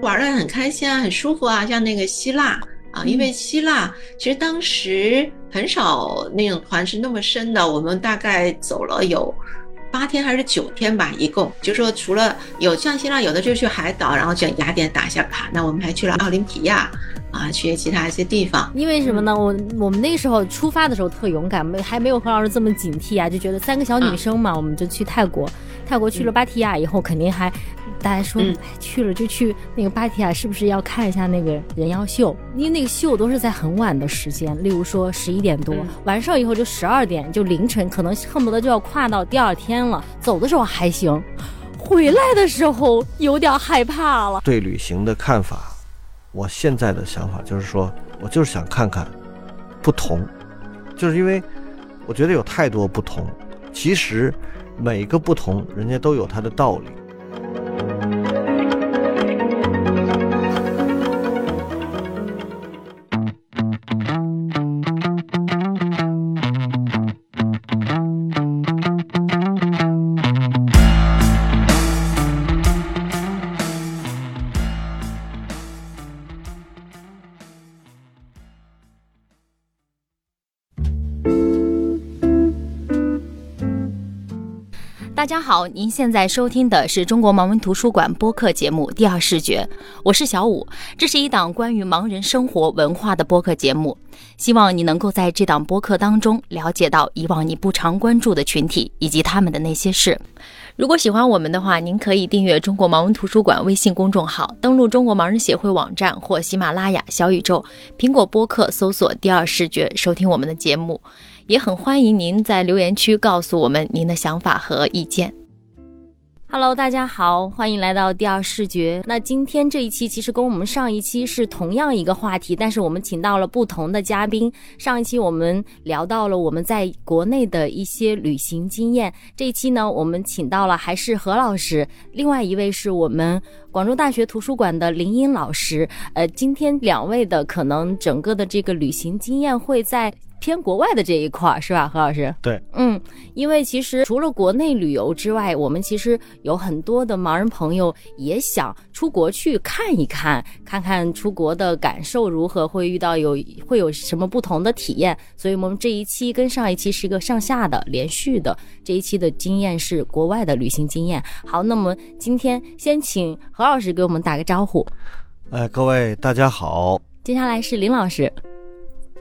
玩的很开心啊，很舒服啊，像那个希腊啊，因为希腊其实当时很少那种团是那么深的，我们大概走了有八天还是九天吧，一共就说除了有像希腊有的就去海岛，然后去雅典打一下卡，那我们还去了奥林匹亚啊，去其他一些地方。因为什么呢？我我们那个时候出发的时候特勇敢，没还没有何老师这么警惕啊，就觉得三个小女生嘛，我们就去泰国。泰国去了芭提雅以后，肯定还大家说，哎，去了就去那个芭提雅，是不是要看一下那个人妖秀？因为那个秀都是在很晚的时间，例如说十一点多，完事儿以后就十二点，就凌晨，可能恨不得就要跨到第二天了。走的时候还行，回来的时候有点害怕了。对旅行的看法，我现在的想法就是说，我就是想看看不同，就是因为我觉得有太多不同，其实。每个不同，人家都有他的道理。大家好，您现在收听的是中国盲文图书馆播客节目《第二视觉》，我是小五。这是一档关于盲人生活文化的播客节目，希望你能够在这档播客当中了解到以往你不常关注的群体以及他们的那些事。如果喜欢我们的话，您可以订阅中国盲文图书馆微信公众号，登录中国盲人协会网站或喜马拉雅、小宇宙、苹果播客搜索“第二视觉”收听我们的节目。也很欢迎您在留言区告诉我们您的想法和意见。Hello，大家好，欢迎来到第二视觉。那今天这一期其实跟我们上一期是同样一个话题，但是我们请到了不同的嘉宾。上一期我们聊到了我们在国内的一些旅行经验，这一期呢，我们请到了还是何老师，另外一位是我们广州大学图书馆的林英老师。呃，今天两位的可能整个的这个旅行经验会在。偏国外的这一块儿是吧，何老师？对，嗯，因为其实除了国内旅游之外，我们其实有很多的盲人朋友也想出国去看一看，看看出国的感受如何，会遇到有会有什么不同的体验。所以我们这一期跟上一期是一个上下的连续的，这一期的经验是国外的旅行经验。好，那么今天先请何老师给我们打个招呼。哎，各位大家好。接下来是林老师。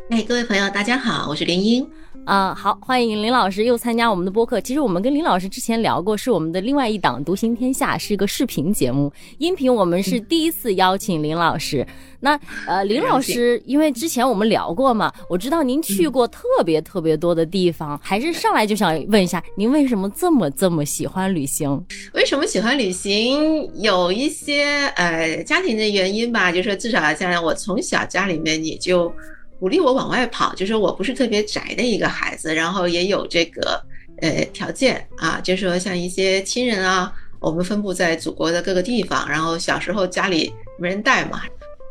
哎，各位朋友，大家好，我是林英。啊，好，欢迎林老师又参加我们的播客。其实我们跟林老师之前聊过，是我们的另外一档《独行天下》，是一个视频节目。音频我们是第一次邀请林老师。那呃，林老师，因为之前我们聊过嘛，我知道您去过特别特别多的地方，还是上来就想问一下，您为什么这么这么喜欢旅行？为什么喜欢旅行？有一些呃家庭的原因吧，就说至少像我从小家里面也就。鼓励我往外跑，就是我不是特别宅的一个孩子，然后也有这个呃条件啊，就是说像一些亲人啊，我们分布在祖国的各个地方，然后小时候家里没人带嘛，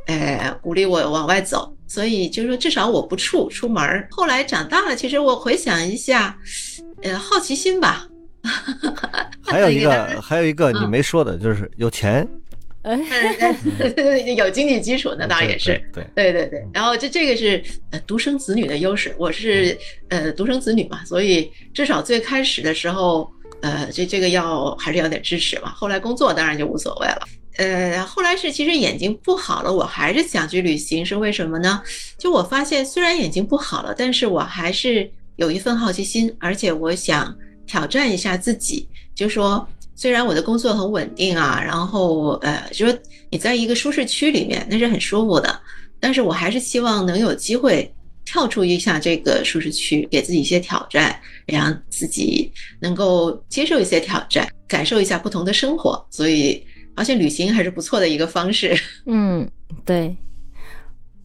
呃，鼓励我往外走，所以就是说至少我不怵出门。后来长大了，其实我回想一下，呃，好奇心吧。还有一个，还有一个你没说的就是有钱。有经济基础，那当然也是对对对对。然后这这个是呃独生子女的优势，我是呃独生子女嘛，所以至少最开始的时候，呃这这个要还是要点支持嘛。后来工作当然就无所谓了。呃，后来是其实眼睛不好了，我还是想去旅行，是为什么呢？就我发现虽然眼睛不好了，但是我还是有一份好奇心，而且我想挑战一下自己，就说。虽然我的工作很稳定啊，然后呃，就说你在一个舒适区里面，那是很舒服的，但是我还是希望能有机会跳出一下这个舒适区，给自己一些挑战，让自己能够接受一些挑战，感受一下不同的生活。所以而且旅行还是不错的一个方式。嗯，对，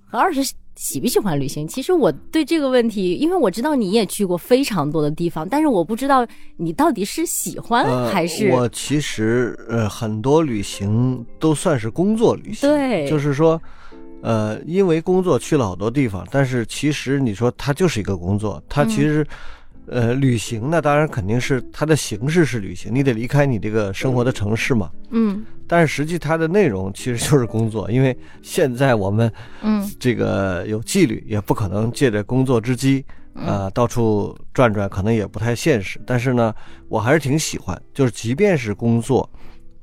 何二十。喜不喜欢旅行？其实我对这个问题，因为我知道你也去过非常多的地方，但是我不知道你到底是喜欢还是……我其实呃很多旅行都算是工作旅行，对，就是说，呃，因为工作去了好多地方，但是其实你说它就是一个工作，它其实呃旅行呢，当然肯定是它的形式是旅行，你得离开你这个生活的城市嘛，嗯。但是实际它的内容其实就是工作，因为现在我们嗯这个有纪律，也不可能借着工作之机。呃，到处转转可能也不太现实，但是呢，我还是挺喜欢。就是即便是工作，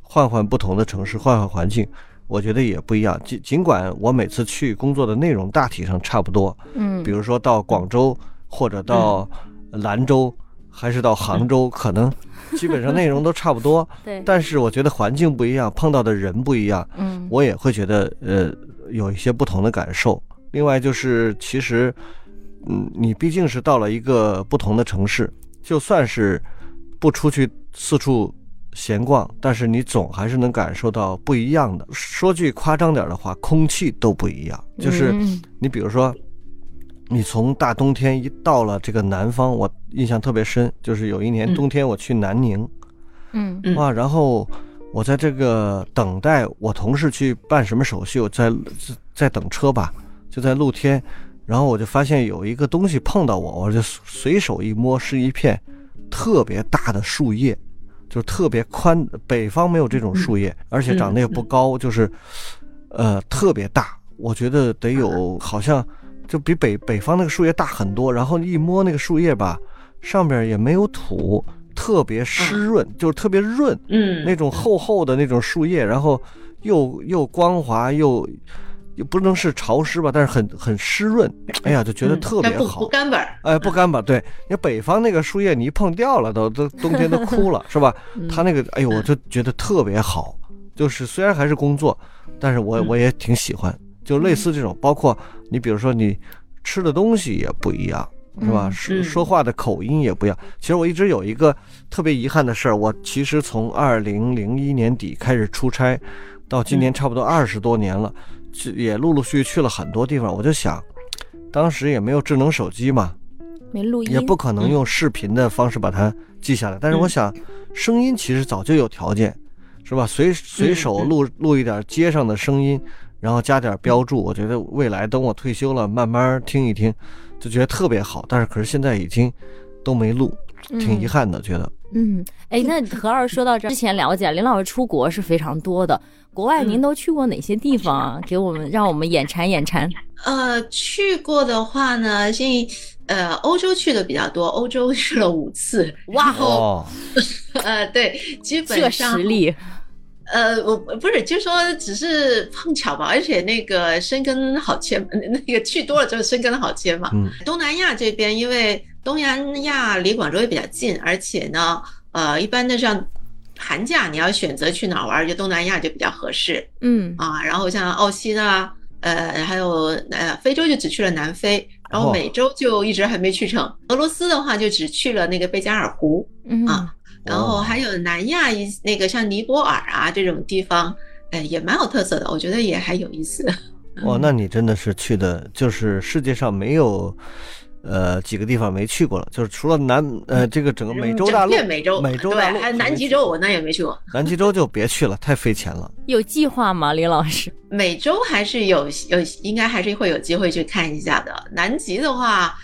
换换不同的城市，换换环境，我觉得也不一样。尽尽管我每次去工作的内容大体上差不多，嗯，比如说到广州或者到兰州，还是到杭州，可能基本上内容都差不多。对，但是我觉得环境不一样，碰到的人不一样，嗯，我也会觉得呃有一些不同的感受。另外就是其实。嗯，你毕竟是到了一个不同的城市，就算是不出去四处闲逛，但是你总还是能感受到不一样的。说句夸张点的话，空气都不一样。就是你比如说，你从大冬天一到了这个南方，我印象特别深，就是有一年冬天我去南宁，嗯哇，然后我在这个等待我同事去办什么手续，我在在等车吧，就在露天。然后我就发现有一个东西碰到我，我就随手一摸，是一片特别大的树叶，就是特别宽。北方没有这种树叶，而且长得也不高，就是呃特别大。我觉得得有 好像就比北北方那个树叶大很多。然后一摸那个树叶吧，上边也没有土，特别湿润，就是特别润。嗯，那种厚厚的那种树叶，然后又又光滑又。也不能是潮湿吧，但是很很湿润，哎呀，就觉得特别好，不干巴哎，不干巴。对你北方那个树叶，你一碰掉了，都都冬天都枯了，是吧？它那个，哎呦，我就觉得特别好。就是虽然还是工作，但是我我也挺喜欢。就类似这种，包括你比如说你吃的东西也不一样，是吧？说说话的口音也不一样。其实我一直有一个特别遗憾的事儿，我其实从二零零一年底开始出差，到今年差不多二十多年了。也陆陆续续去了很多地方，我就想，当时也没有智能手机嘛，没录音，也不可能用视频的方式把它记下来。但是我想，声音其实早就有条件，是吧？随随手录录一点街上的声音，然后加点标注。我觉得未来等我退休了，慢慢听一听，就觉得特别好。但是可是现在已经都没录，挺遗憾的，觉得。嗯，哎，那何二说到这之前了解，林老师出国是非常多的。国外您都去过哪些地方啊？给我们让我们眼馋眼馋。呃，去过的话呢，现呃欧洲去的比较多，欧洲去了五次。哇哦，呃对，基本上实力。呃，我不是，就说只是碰巧吧，而且那个生根好切，那个去多了之后生根好切嘛。嗯。东南亚这边，因为东南亚离广州也比较近，而且呢，呃，一般的像。寒假你要选择去哪玩，就东南亚就比较合适。嗯啊，然后像澳新啊，呃，还有呃，非洲就只去了南非，然后美洲就一直还没去成。俄罗斯的话就只去了那个贝加尔湖啊，然后还有南亚一那个像尼泊尔啊这种地方，哎，也蛮有特色的，我觉得也还有意思。哇，那你真的是去的，就是世界上没有。呃，几个地方没去过了，就是除了南呃这个整个美洲大陆，美洲美洲大陆，还有南极洲，我那也没去过。南极洲就别去了，太费钱了。有计划吗，李老师？美洲还是有有，应该还是会有机会去看一下的。南极的话，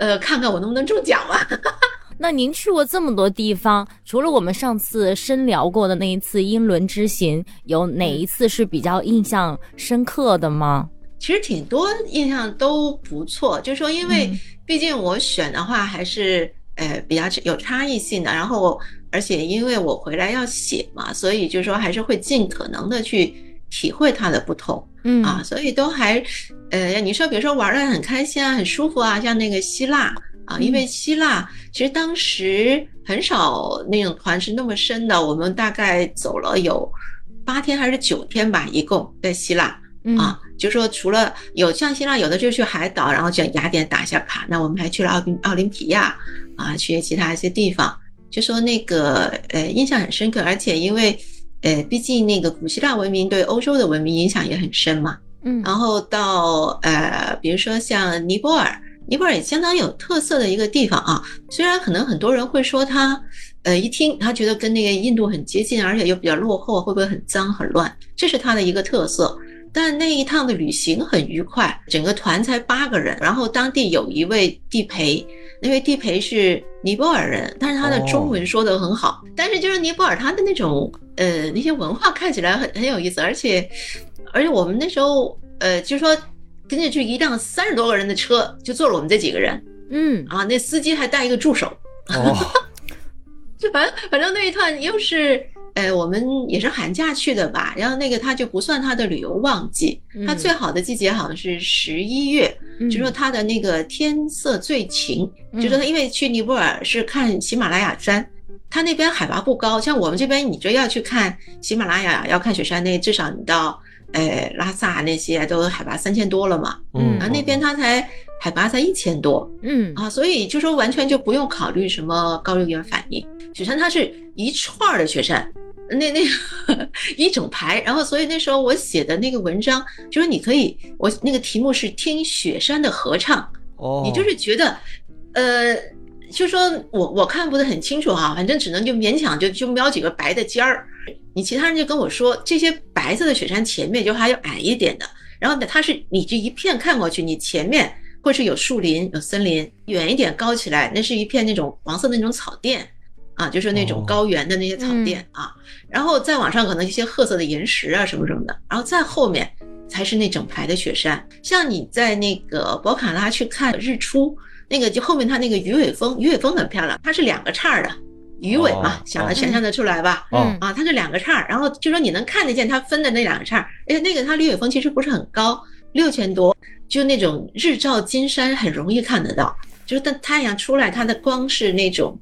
呃，看看我能不能中奖吧。那您去过这么多地方，除了我们上次深聊过的那一次英伦之行，有哪一次是比较印象深刻的吗？其实挺多印象都不错，就是说，因为毕竟我选的话还是呃比较有差异性的，然后而且因为我回来要写嘛，所以就是说还是会尽可能的去体会它的不同，嗯。啊，所以都还呃你说比如说玩的很开心啊，很舒服啊，像那个希腊啊，因为希腊其实当时很少那种团是那么深的，我们大概走了有八天还是九天吧，一共在希腊。啊，就说除了有像希腊有的就去海岛，然后去雅典打一下卡，那我们还去了奥林奥林匹亚啊，去其他一些地方，就说那个呃印象很深刻，而且因为呃毕竟那个古希腊文明对欧洲的文明影响也很深嘛，嗯，然后到呃比如说像尼泊尔，尼泊尔也相当有特色的一个地方啊，虽然可能很多人会说它呃一听他觉得跟那个印度很接近，而且又比较落后，会不会很脏很乱？这是它的一个特色。但那一趟的旅行很愉快，整个团才八个人，然后当地有一位地陪，那位地陪是尼泊尔人，但是他的中文说的很好，但是就是尼泊尔他的那种呃那些文化看起来很很有意思，而且而且我们那时候呃就是说跟着去一辆三十多个人的车，就坐了我们这几个人，嗯。啊，那司机还带一个助手，就反正反正那一趟又是。呃，我们也是寒假去的吧，然后那个他就不算他的旅游旺季，他最好的季节好像是十一月，就说他的那个天色最晴，就说他因为去尼泊尔是看喜马拉雅山，它那边海拔不高，像我们这边你这要去看喜马拉雅要看雪山，那至少你到呃拉萨那些都海拔三千多了嘛，嗯，然后那边它才海拔才一千多，嗯啊，所以就说完全就不用考虑什么高原反应，雪山它是一串的雪山。那那个一整排，然后所以那时候我写的那个文章，就是你可以，我那个题目是听雪山的合唱，哦，你就是觉得，呃，就说我我看不是很清楚哈，反正只能就勉强就就瞄几个白的尖儿，你其他人就跟我说，这些白色的雪山前面就还有矮一点的，然后呢，它是你这一片看过去，你前面会是有树林有森林，远一点高起来，那是一片那种黄色的那种草甸。啊，就是那种高原的那些草甸啊，然后再往上可能一些褐色的岩石啊什么什么的，然后再后面才是那整排的雪山。像你在那个博卡拉去看日出，那个就后面它那个鱼尾峰，鱼尾峰很漂亮，它是两个叉的鱼尾嘛，想想象得出来吧？嗯啊，它是两个叉，然后就说你能看得见它分的那两个叉，哎，那个它鱼尾峰其实不是很高，六千多，就那种日照金山很容易看得到，就是当太阳出来，它的光是那种。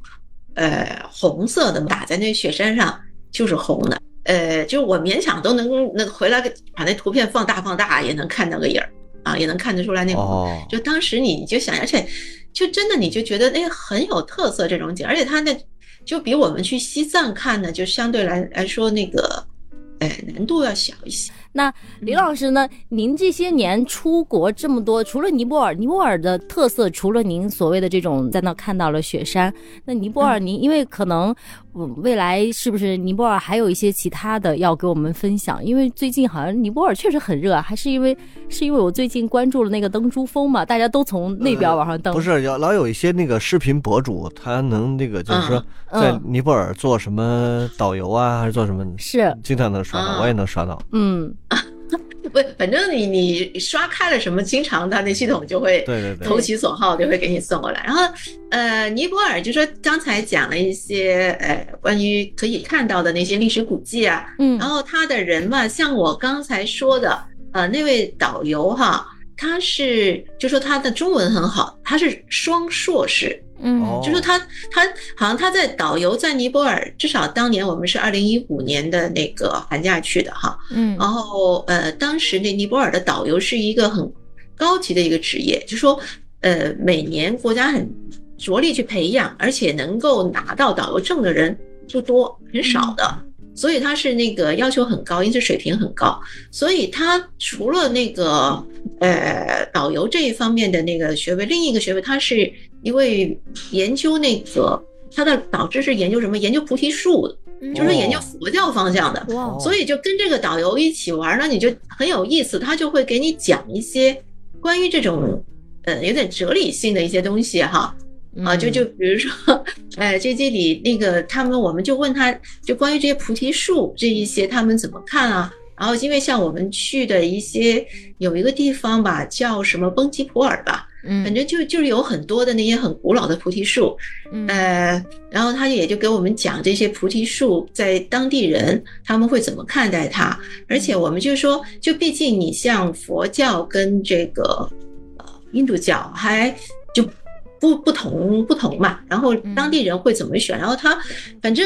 呃，红色的打在那雪山上就是红的，呃，就我勉强都能那回来把那图片放大放大也能看到个影儿啊，也能看得出来那个。就当时你就想，而且就真的你就觉得哎很有特色这种景，而且它那就比我们去西藏看呢，就相对来来说那个，哎，难度要小一些。那李老师呢？您这些年出国这么多，除了尼泊尔，尼泊尔的特色，除了您所谓的这种在那看到了雪山，那尼泊尔您因为可能。未来是不是尼泊尔还有一些其他的要给我们分享？因为最近好像尼泊尔确实很热，还是因为是因为我最近关注了那个登珠峰嘛，大家都从那边往上登。不是，要老有一些那个视频博主，他能那个就是说在尼泊尔做什么导游啊，还是做什么？是，经常能刷到，我也能刷到。嗯。不，反正你你刷开了什么，经常它那系统就会投其所好，就会给你送过来。然后，呃，尼泊尔就说刚才讲了一些呃关于可以看到的那些历史古迹啊，嗯，然后他的人嘛，像我刚才说的，呃，那位导游哈，他是就说他的中文很好，他是双硕士。嗯，就说他，他好像他在导游在尼泊尔，至少当年我们是二零一五年的那个寒假去的哈，嗯，然后呃，当时那尼泊尔的导游是一个很高级的一个职业，就说呃，每年国家很着力去培养，而且能够拿到导游证的人不多，很少的。所以他是那个要求很高，因此水平很高。所以他除了那个呃导游这一方面的那个学位，另一个学位他是一位研究那个他的导师是研究什么？研究菩提树的，就是研究佛教方向的。所以就跟这个导游一起玩呢，你就很有意思。他就会给你讲一些关于这种呃有点哲理性的一些东西哈。啊，就就比如说，哎，这这里那个他们，我们就问他，就关于这些菩提树这一些，他们怎么看啊？然后因为像我们去的一些有一个地方吧，叫什么崩吉普尔吧，嗯，反正就就是有很多的那些很古老的菩提树，呃，然后他也就给我们讲这些菩提树在当地人他们会怎么看待它，而且我们就说，就毕竟你像佛教跟这个呃印度教还就。不不同不同嘛，然后当地人会怎么选？然后他反正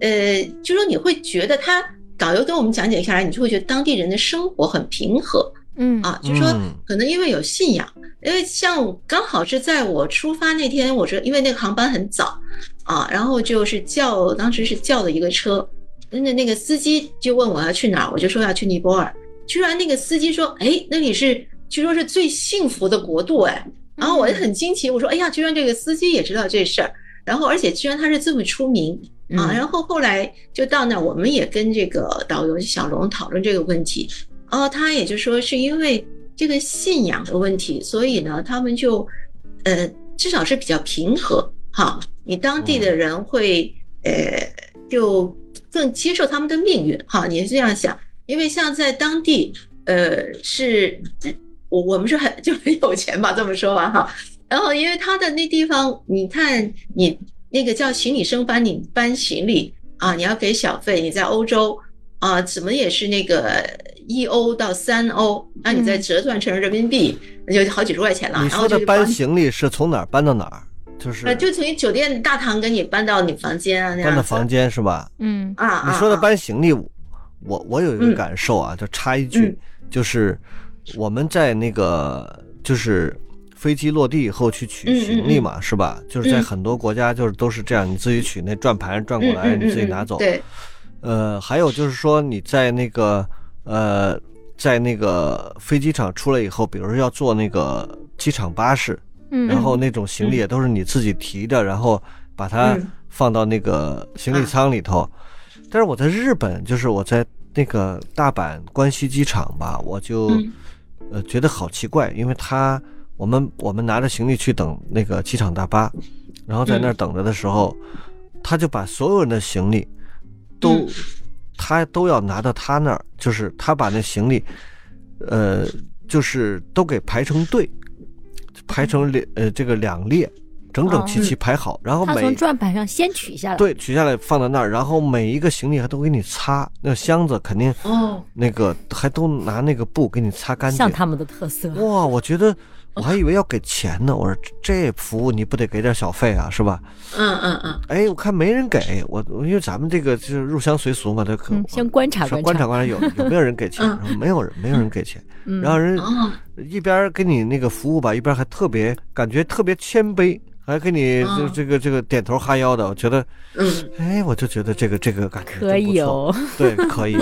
呃，就说你会觉得他导游跟我们讲解下来，你就会觉得当地人的生活很平和，嗯啊，就说可能因为有信仰，因为像刚好是在我出发那天，我说因为那个航班很早啊，然后就是叫当时是叫了一个车，那那个司机就问我要去哪儿，我就说要去尼泊尔，居然那个司机说，哎，那里是据说是最幸福的国度，哎。然后我就很惊奇，我说：“哎呀，居然这个司机也知道这事儿，然后而且居然他是这么出名啊！”然后后来就到那，我们也跟这个导游小龙讨论这个问题，哦，他也就说是因为这个信仰的问题，所以呢，他们就呃至少是比较平和哈。你当地的人会呃就更接受他们的命运哈。你是这样想，因为像在当地呃是我我们是很 就很有钱吧，这么说吧哈。然后因为他的那地方，你看你那个叫行李生搬，你搬行李啊，你要给小费。你在欧洲啊，怎么也是那个一欧到三欧，那你再折算成人民币，那就好几十块钱了。你说的搬行李是从哪儿搬到哪儿？就是呃，就从酒店大堂给你搬到你房间啊，搬到房间是吧？嗯啊，你说的搬行李，我我有一个感受啊，就插一句，就是我们在那个就是。飞机落地以后去取行李嘛，是吧？就是在很多国家就是都是这样，你自己取那转盘转过来，你自己拿走。对。呃，还有就是说你在那个呃，在那个飞机场出来以后，比如说要坐那个机场巴士，然后那种行李也都是你自己提的，然后把它放到那个行李舱里头。但是我在日本，就是我在那个大阪关西机场吧，我就呃觉得好奇怪，因为他。我们我们拿着行李去等那个机场大巴，然后在那儿等着的时候，他就把所有人的行李都他都要拿到他那儿，就是他把那行李，呃，就是都给排成队，排成两呃这个两列，整整齐齐排好，然后每从转盘上先取下来，对，取下来放在那儿，然后每一个行李还都给你擦，那箱子肯定哦，那个还都拿那个布给你擦干净，像他们的特色。哇，我觉得。我还以为要给钱呢，我说这服务你不得给点小费啊，是吧？嗯嗯嗯。哎，我看没人给我，因为咱们这个就是入乡随俗嘛，他可先观察观察。观察有 有没有人给钱，没有人没有人给钱，然后人一边给你那个服务吧，一边还特别感觉特别谦卑，还给你这这个这个点头哈腰的，我觉得，嗯，哎，我就觉得这个这个感觉可以哦，对，可以，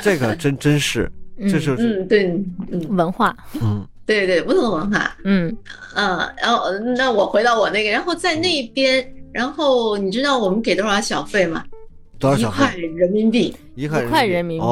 这个真真是，这是嗯对嗯。文化。嗯。对对，不同的文化，嗯。嗯，然后那我回到我那个，然后在那边，然后你知道我们给多少小费吗？多少？一块人民币，一块人民币，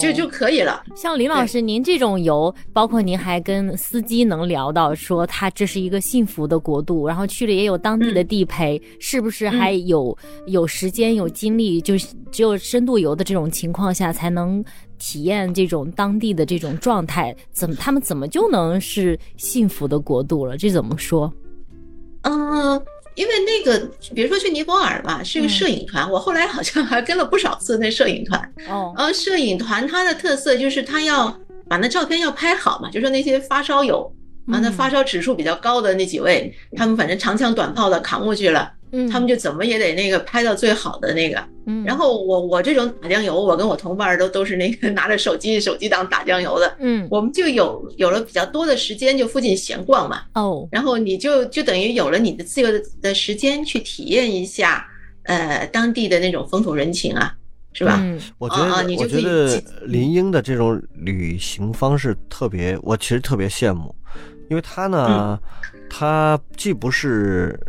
就就可以了。像林老师，您这种游，包括您还跟司机能聊到说，他这是一个幸福的国度，然后去了也有当地的地陪，是不是还有有时间有精力？就只有深度游的这种情况下，才能体验这种当地的这种状态。怎么他们怎么就能是幸福的国度了？这怎么说？嗯。因为那个，比如说去尼泊尔吧，是个摄影团，我后来好像还跟了不少次那摄影团。哦，然后摄影团它的特色就是它要把那照片要拍好嘛，就说那些发烧友啊，那发烧指数比较高的那几位，他们反正长枪短炮的扛过去了。嗯，他们就怎么也得那个拍到最好的那个。嗯，然后我我这种打酱油，我跟我同伴都 都是那个拿着手机手机档打酱油的。嗯，我们就有有了比较多的时间，就附近闲逛嘛。哦，然后你就就等于有了你的自由的的时间去体验一下，呃，当地的那种风土人情啊，是吧？嗯，我觉得我觉得林英的这种旅行方式特别，我其实特别羡慕，因为他呢，他既不是。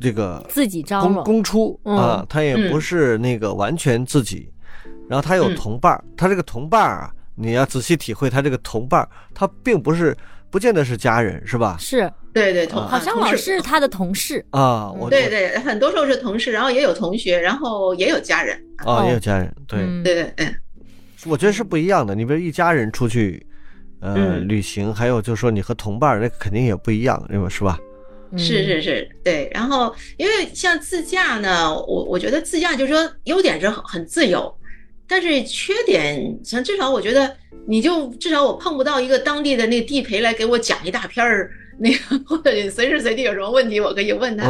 这个自己招公公出啊，他也不是那个完全自己，然后他有同伴他这个同伴啊，你要仔细体会他这个同伴他并不是不见得是家人，是吧？是。对对同，好像老是他的同事。啊，我对对，很多时候是同事，然后也有同学，然后也有家人。啊，也有家人，对。对对嗯，我觉得是不一样的。你比如一家人出去呃旅行，还有就是说你和同伴那肯定也不一样，对吧？是吧？是是是，对。然后，因为像自驾呢，我我觉得自驾就是说优点是很很自由，但是缺点像至少我觉得你就至少我碰不到一个当地的那地陪来给我讲一大篇儿那个，或者随时随地有什么问题我可以问他，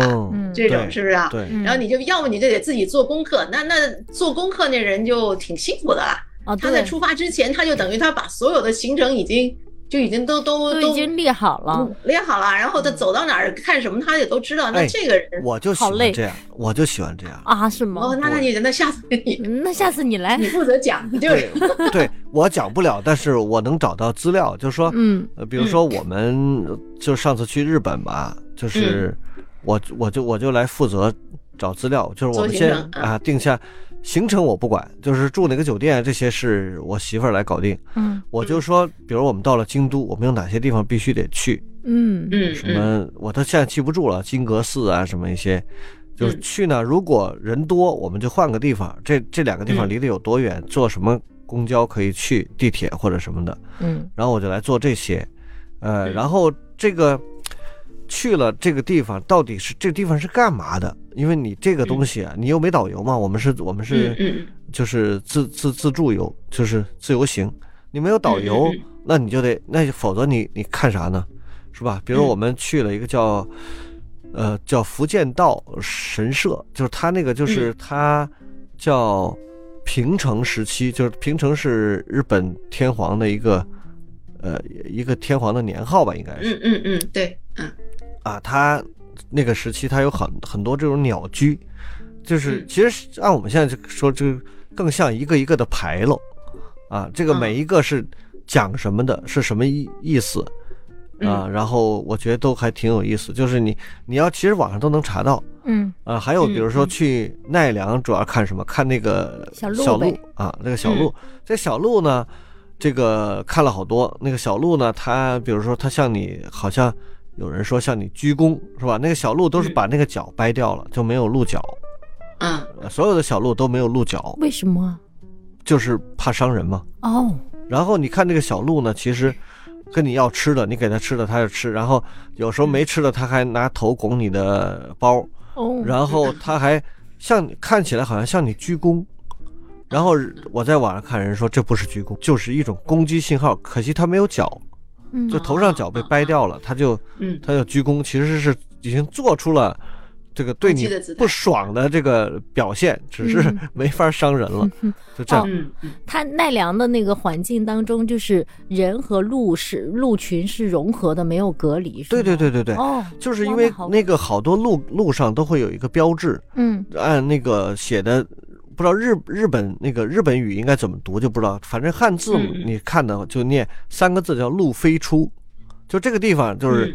这种是不是啊？对。然后你就要么你就得自己做功课，那那做功课那人就挺辛苦的了。哦，他在出发之前他就等于他把所有的行程已经。就已经都都都已经列好了，列好了，然后他走到哪儿看什么，他也都知道。那这个人。我就喜欢这样，我就喜欢这样。啊？是吗？哦，那那你那下次你那下次你来，你负责讲，对对，我讲不了，但是我能找到资料，就是说，嗯，比如说我们就上次去日本吧，就是我我就我就来负责找资料，就是我们先啊定下行程我不管，就是住哪个酒店这些是我媳妇儿来搞定。嗯，我就说，比如我们到了京都，我们有哪些地方必须得去？嗯嗯，什么我都现在记不住了，金阁寺啊，什么一些，就是去呢。如果人多，我们就换个地方。这这两个地方离得有多远？坐什么公交可以去？地铁或者什么的。嗯，然后我就来做这些，呃，然后这个去了这个地方，到底是这个地方是干嘛的？因为你这个东西啊，你又没导游嘛，我们是我们是就是自自自助游，就是自由行，你没有导游，那你就得那否则你你看啥呢？是吧？比如我们去了一个叫，呃，叫福建道神社，就是他那个，就是他叫平成时期，就是平成是日本天皇的一个，呃，一个天皇的年号吧，应该是。嗯嗯嗯，对，嗯。啊，它那个时期它有很很多这种鸟居，就是其实按我们现在说，就更像一个一个的牌楼，啊，这个每一个是讲什么的，是什么意意思？啊，然后我觉得都还挺有意思，就是你你要其实网上都能查到，嗯啊，还有比如说去奈良，主要看什么？看那个小鹿啊，那个小鹿。这小鹿呢，这个看了好多。那个小鹿呢，它比如说它像你，好像有人说向你鞠躬，是吧？那个小鹿都是把那个角掰掉了，就没有鹿角。啊，所有的小鹿都没有鹿角，为什么？就是怕伤人嘛。哦。然后你看那个小鹿呢，其实。跟你要吃的，你给它吃的，它就吃。然后有时候没吃的，它还拿头拱你的包。哦。然后它还像看起来好像向你鞠躬。然后我在网上看人说这不是鞠躬，就是一种攻击信号。可惜它没有脚，就头上脚被掰掉了，他就他就鞠躬，其实是已经做出了。这个对你不爽的这个表现，只是 没法伤人了，就这样。他奈良的那个环境当中，就是人和鹿是鹿群是融合的，没有隔离。对对对对对。哦，就是因为那个好多路路上都会有一个标志，嗯，按那个写的，不知道日日本那个日本语应该怎么读就不知道，反正汉字你看的就念三个字叫“路飞出”，就这个地方就是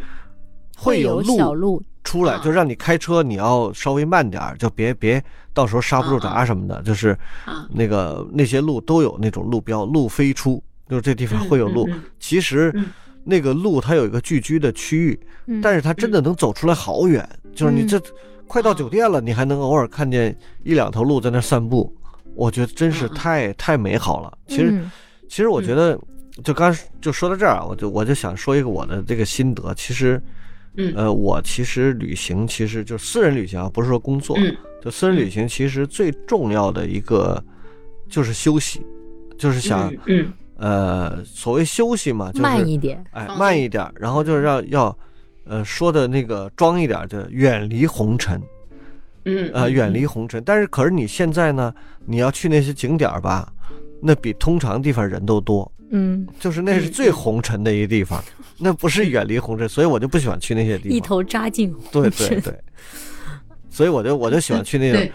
会有路。出来就让你开车，你要稍微慢点儿，就别别到时候刹不住闸什么的。就是那个那些路都有那种路标，路飞出，就是这地方会有路。其实那个路它有一个聚居的区域，但是它真的能走出来好远。就是你这快到酒店了，你还能偶尔看见一两头鹿在那散步，我觉得真是太太美好了。其实其实我觉得，就刚就说到这儿啊，我就我就想说一个我的这个心得，其实。嗯，呃，我其实旅行其实就私人旅行啊，不是说工作，就私人旅行其实最重要的一个就是休息，就是想，嗯，呃，所谓休息嘛，就是慢一点，哎，慢一点，然后就是要要，呃，说的那个装一点，就远离红尘，嗯，呃，远离红尘。但是可是你现在呢，你要去那些景点吧，那比通常地方人都多。嗯，就是那是最红尘的一个地方，那不是远离红尘，所以我就不喜欢去那些地方。一头扎进红对对对，所以我就我就喜欢去那种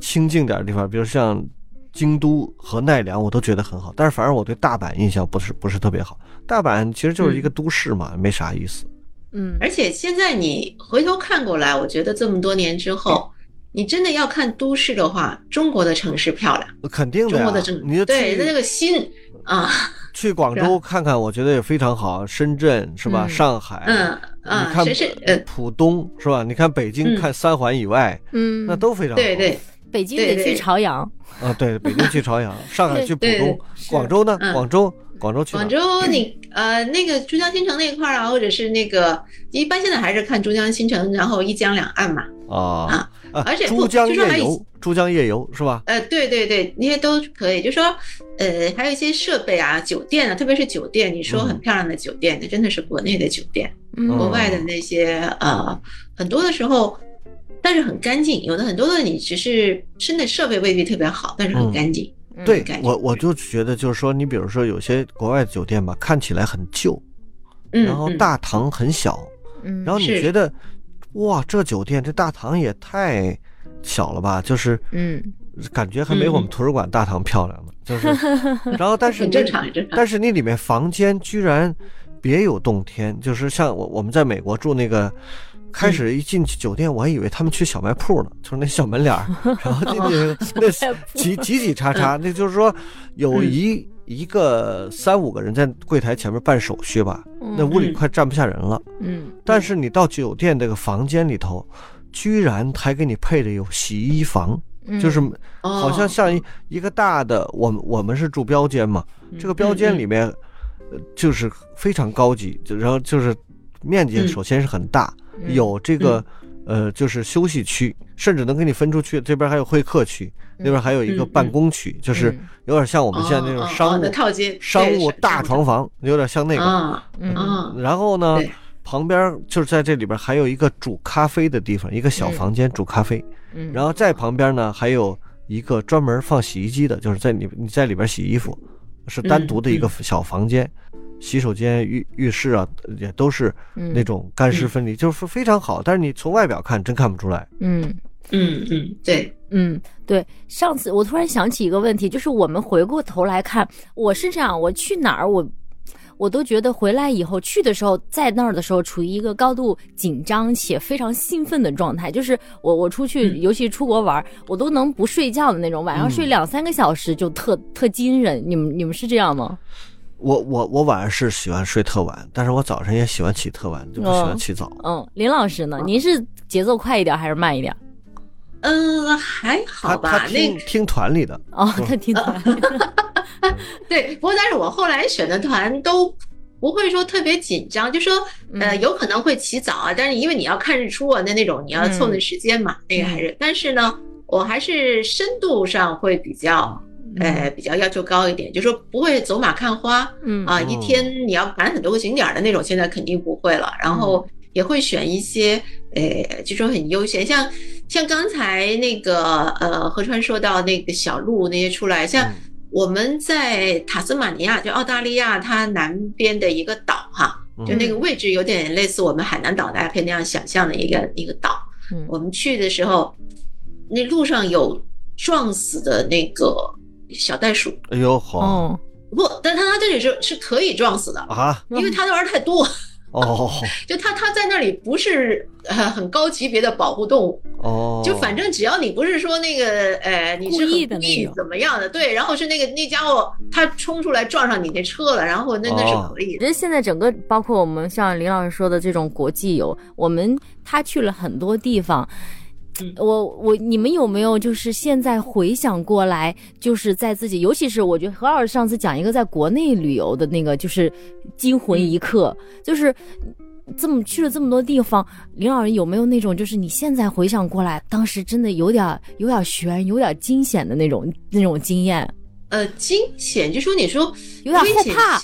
清静点的地方，比如像京都和奈良，我都觉得很好。但是反而我对大阪印象不是不是特别好。大阪其实就是一个都市嘛，没啥意思。嗯，而且现在你回头看过来，我觉得这么多年之后，你真的要看都市的话，中国的城市漂亮，肯定的。中国的城，你对那个心啊。去广州看看，我觉得也非常好。深圳是吧？上海，嗯嗯，你看呃，浦东是吧？你看北京，看三环以外，嗯，那都非常好。对对，北京得去朝阳啊，对，北京去朝阳，上海去浦东，广州呢？广州，广州去广州，你呃，那个珠江新城那一块啊，或者是那个，一般现在还是看珠江新城，然后一江两岸嘛。啊啊，而且珠江夜游，珠江夜游是吧？呃，对对对，那些都可以。就说，呃，还有一些设备啊，酒店啊，特别是酒店，你说很漂亮的酒店，那真的是国内的酒店，国外的那些呃，很多的时候，但是很干净。有的很多的你只是真的设备未必特别好，但是很干净。对我我就觉得就是说，你比如说有些国外的酒店吧，看起来很旧，然后大堂很小，然后你觉得。哇，这酒店这大堂也太小了吧？就是，嗯，感觉还没我们图书馆大堂漂亮呢。就是，然后但是正常，但是那里面房间居然别有洞天，就是像我我们在美国住那个开始一进酒店，我还以为他们去小卖铺呢，就是那小门脸儿，然后进去 那挤挤挤叉叉，那就是说有一一个三五个人在柜台前面办手续吧，那屋里快站不下人了。嗯，但是你到酒店这个房间里头，居然还给你配的有洗衣房，就是。好像像一一个大的，我们我们是住标间嘛，这个标间里面就是非常高级，然后就是面积首先是很大。有这个，呃，就是休息区，甚至能给你分出去。这边还有会客区，那边还有一个办公区，就是有点像我们现在那种商务套间、商务大床房，有点像那个。嗯，然后呢，旁边就是在这里边还有一个煮咖啡的地方，一个小房间煮咖啡。嗯，然后在旁边呢还有一个专门放洗衣机的，就是在你你在里边洗衣服，是单独的一个小房间。洗手间、浴浴室啊，也都是那种干湿分离，就是非常好。但是你从外表看，真看不出来。嗯嗯嗯，对，嗯对。上次我突然想起一个问题，就是我们回过头来看，我是这样，我去哪儿，我我都觉得回来以后去的时候，在那儿的时候，处于一个高度紧张且非常兴奋的状态。就是我我出去，尤其出国玩，我都能不睡觉的那种，晚上睡两三个小时就特特惊人。你们你们是这样吗？我我我晚上是喜欢睡特晚，但是我早晨也喜欢起特晚，就不喜欢起早。嗯，林老师呢？您是节奏快一点还是慢一点？嗯，还好吧。那听团里的哦，他听团。对，不过但是我后来选的团都不会说特别紧张，就说呃有可能会起早啊，但是因为你要看日出啊，那那种你要凑那时间嘛，那个还是。但是呢，我还是深度上会比较。呃，比较要求高一点，就说不会走马看花，嗯啊，一天你要赶很多个景点的那种，现在肯定不会了。然后也会选一些，呃，就说很悠闲，像像刚才那个呃何川说到那个小路那些出来，像我们在塔斯马尼亚，就澳大利亚它南边的一个岛哈，就那个位置有点类似我们海南岛，大家可以那样想象的一个一个岛。我们去的时候，那路上有撞死的那个。小袋鼠，哎呦好，不，但它它这里是是可以撞死的啊，因为它的玩太多哦，就它它在那里不是呃很高级别的保护动物哦，就反正只要你不是说那个呃你是故意怎么样的对，然后是那个那家伙他冲出来撞上你那车了，然后那那是可以。我觉得现在整个包括我们像林老师说的这种国际游，我们他去了很多地方。我我你们有没有就是现在回想过来，就是在自己，尤其是我觉得何老师上次讲一个在国内旅游的那个，就是惊魂一刻，就是这么去了这么多地方，林老师有没有那种就是你现在回想过来，当时真的有点有点悬，有点惊险的那种那种经验？呃，惊险就说你说有点后怕，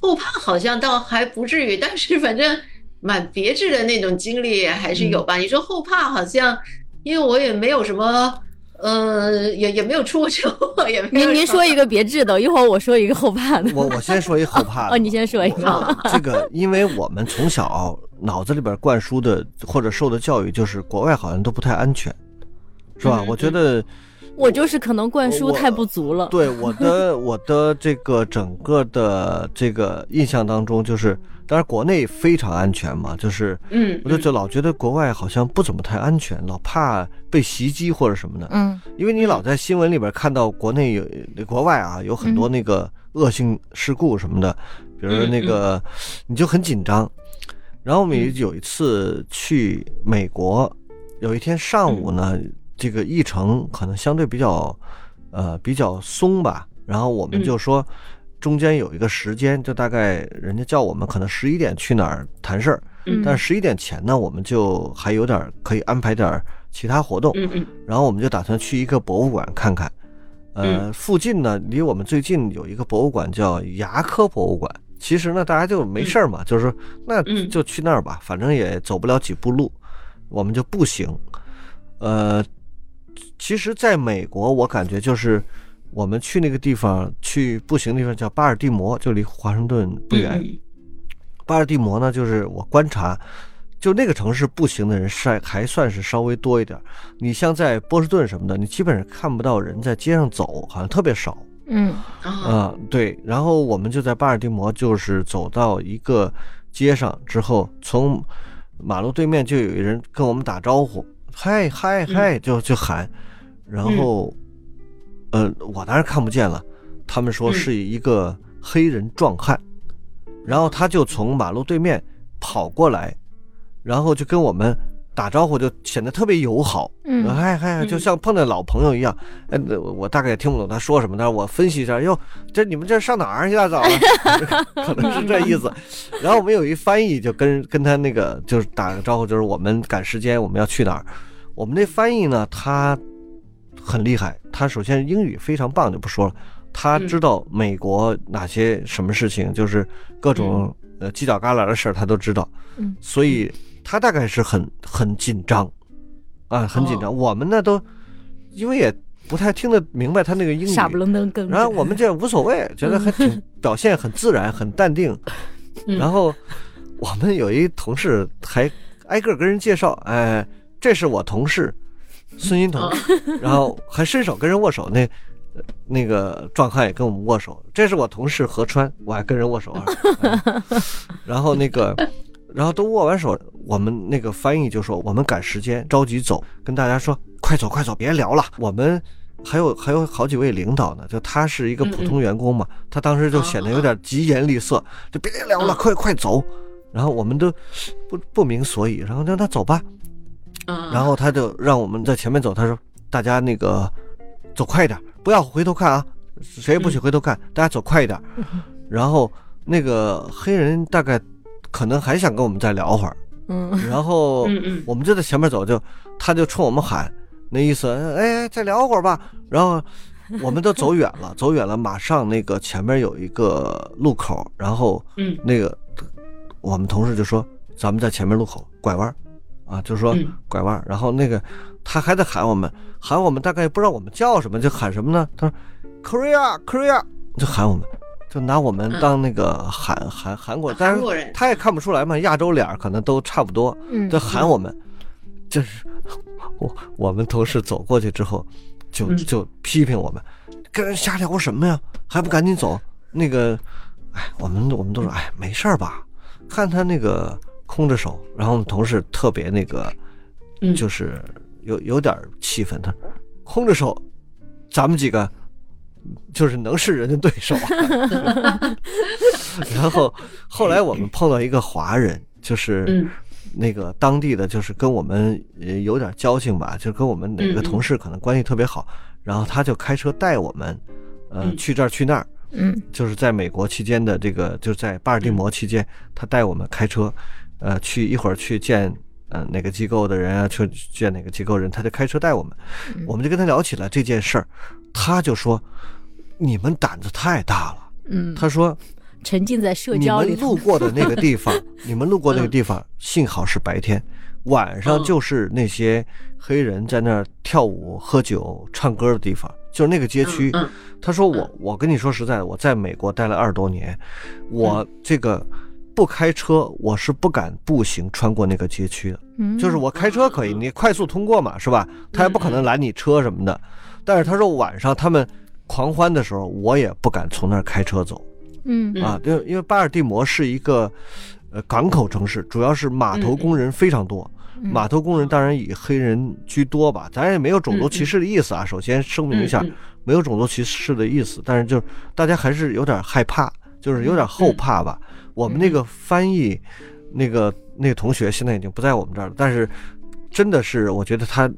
后怕好像倒还不至于，但是反正。蛮别致的那种经历还是有吧？你说后怕好像，因为我也没有什么，呃，也也没有出过车祸，也没有。您您说一个别致的，一会儿我说一个后怕的。我我先说一个后怕的。哦，你先说一个。这个，因为我们从小脑子里边灌输的或者受的教育就是国外好像都不太安全，是吧？我觉得。我就是可能灌输太不足了。对我的我的这个整个的这个印象当中，就是当然国内非常安全嘛，就是嗯，我就就老觉得国外好像不怎么太安全，老怕被袭击或者什么的。嗯，因为你老在新闻里边看到国内有国外啊有很多那个恶性事故什么的，比如说那个你就很紧张。然后我们有一次去美国，有一天上午呢。这个议程可能相对比较，呃，比较松吧。然后我们就说，中间有一个时间，就大概人家叫我们可能十一点去哪儿谈事儿，但是十一点前呢，我们就还有点可以安排点其他活动。然后我们就打算去一个博物馆看看。呃，附近呢，离我们最近有一个博物馆叫牙科博物馆。其实呢，大家就没事儿嘛，就是说那就去那儿吧，反正也走不了几步路，我们就步行。呃。其实，在美国，我感觉就是我们去那个地方，去步行的地方叫巴尔的摩，就离华盛顿不远。巴尔的摩呢，就是我观察，就那个城市步行的人还还算是稍微多一点。你像在波士顿什么的，你基本上看不到人在街上走，好像特别少。嗯啊，对。然后我们就在巴尔的摩，就是走到一个街上之后，从马路对面就有一人跟我们打招呼，嗨嗨嗨，就就喊，然后，呃，我当然看不见了，他们说是一个黑人壮汉，然后他就从马路对面跑过来，然后就跟我们。打招呼就显得特别友好，嗯，嗨嗨，就像碰到老朋友一样。哎，我大概也听不懂他说什么，但是我分析一下，哟，这你们这上哪儿一大早的？可能是这意思。然后我们有一翻译，就跟跟他那个就是打个招呼，就是我们赶时间，我们要去哪儿。我们那翻译呢，他很厉害，他首先英语非常棒，就不说了。他知道美国哪些什么事情，就是各种呃犄角旮旯的事儿，他都知道。嗯，所以。他大概是很很紧张，啊，很紧张。我们呢都，因为也不太听得明白他那个英语，傻不愣登跟。然后我们这无所谓，觉得还挺表现很自然，很淡定。然后我们有一同事还挨个跟人介绍，哎，这是我同事孙欣彤，然后还伸手跟人握手。那那个壮汉也跟我们握手。这是我同事何川，我还跟人握手。然后那个。然后都握完手，我们那个翻译就说：“我们赶时间，着急走，跟大家说快走快走，别聊了。”我们还有还有好几位领导呢，就他是一个普通员工嘛，他当时就显得有点疾言厉色，就别聊了，快快走。然后我们都不不明所以，然后让他走吧。然后他就让我们在前面走，他说：“大家那个走快一点，不要回头看啊，谁也不许回头看，大家走快一点。”然后那个黑人大概。可能还想跟我们再聊会儿，嗯，然后我们就在前面走，就他就冲我们喊，那意思，哎，再聊会儿吧。然后我们都走远了，走远了，马上那个前面有一个路口，然后嗯，那个我们同事就说，咱们在前面路口拐弯，啊，就是说拐弯。然后那个他还在喊我们，喊我们，大概不知道我们叫什么，就喊什么呢？他说，Korea，Korea，就喊我们。就拿我们当那个韩韩韩国，但是他也看不出来嘛，亚洲脸可能都差不多，就喊我们，就是我我们同事走过去之后，就就批评我们，跟人瞎聊什么呀，还不赶紧走？那个，哎，我们我们都说，哎，没事吧？看他那个空着手，然后我们同事特别那个，就是有有点气愤，他空着手，咱们几个。就是能是人的对手，然后后来我们碰到一个华人，就是那个当地的，就是跟我们有点交情吧，就跟我们哪个同事可能关系特别好，然后他就开车带我们，呃，去这儿去那儿，嗯，就是在美国期间的这个，就在巴尔的摩期间，他带我们开车，呃，去一会儿去见呃哪个机构的人啊，去见哪个机构人，他就开车带我们，我们就跟他聊起了这件事儿。他就说：“你们胆子太大了。”嗯，他说：“沉浸在社交里。你们路过的那个地方，你们路过那个地方，幸好是白天，晚上就是那些黑人在那儿跳舞、喝酒、唱歌的地方，就是那个街区。”他说：“我我跟你说实在的，我在美国待了二十多年，我这个不开车，我是不敢步行穿过那个街区的。就是我开车可以，你快速通过嘛，是吧？他也不可能拦你车什么的。”但是他说晚上他们狂欢的时候，我也不敢从那儿开车走。嗯啊，因为因为巴尔的摩是一个呃港口城市，主要是码头工人非常多。码头工人当然以黑人居多吧，咱也没有种族歧视的意思啊。首先声明一下，没有种族歧视的意思，但是就大家还是有点害怕，就是有点后怕吧。我们那个翻译那个那个同学现在已经不在我们这儿了，但是真的是我觉得他。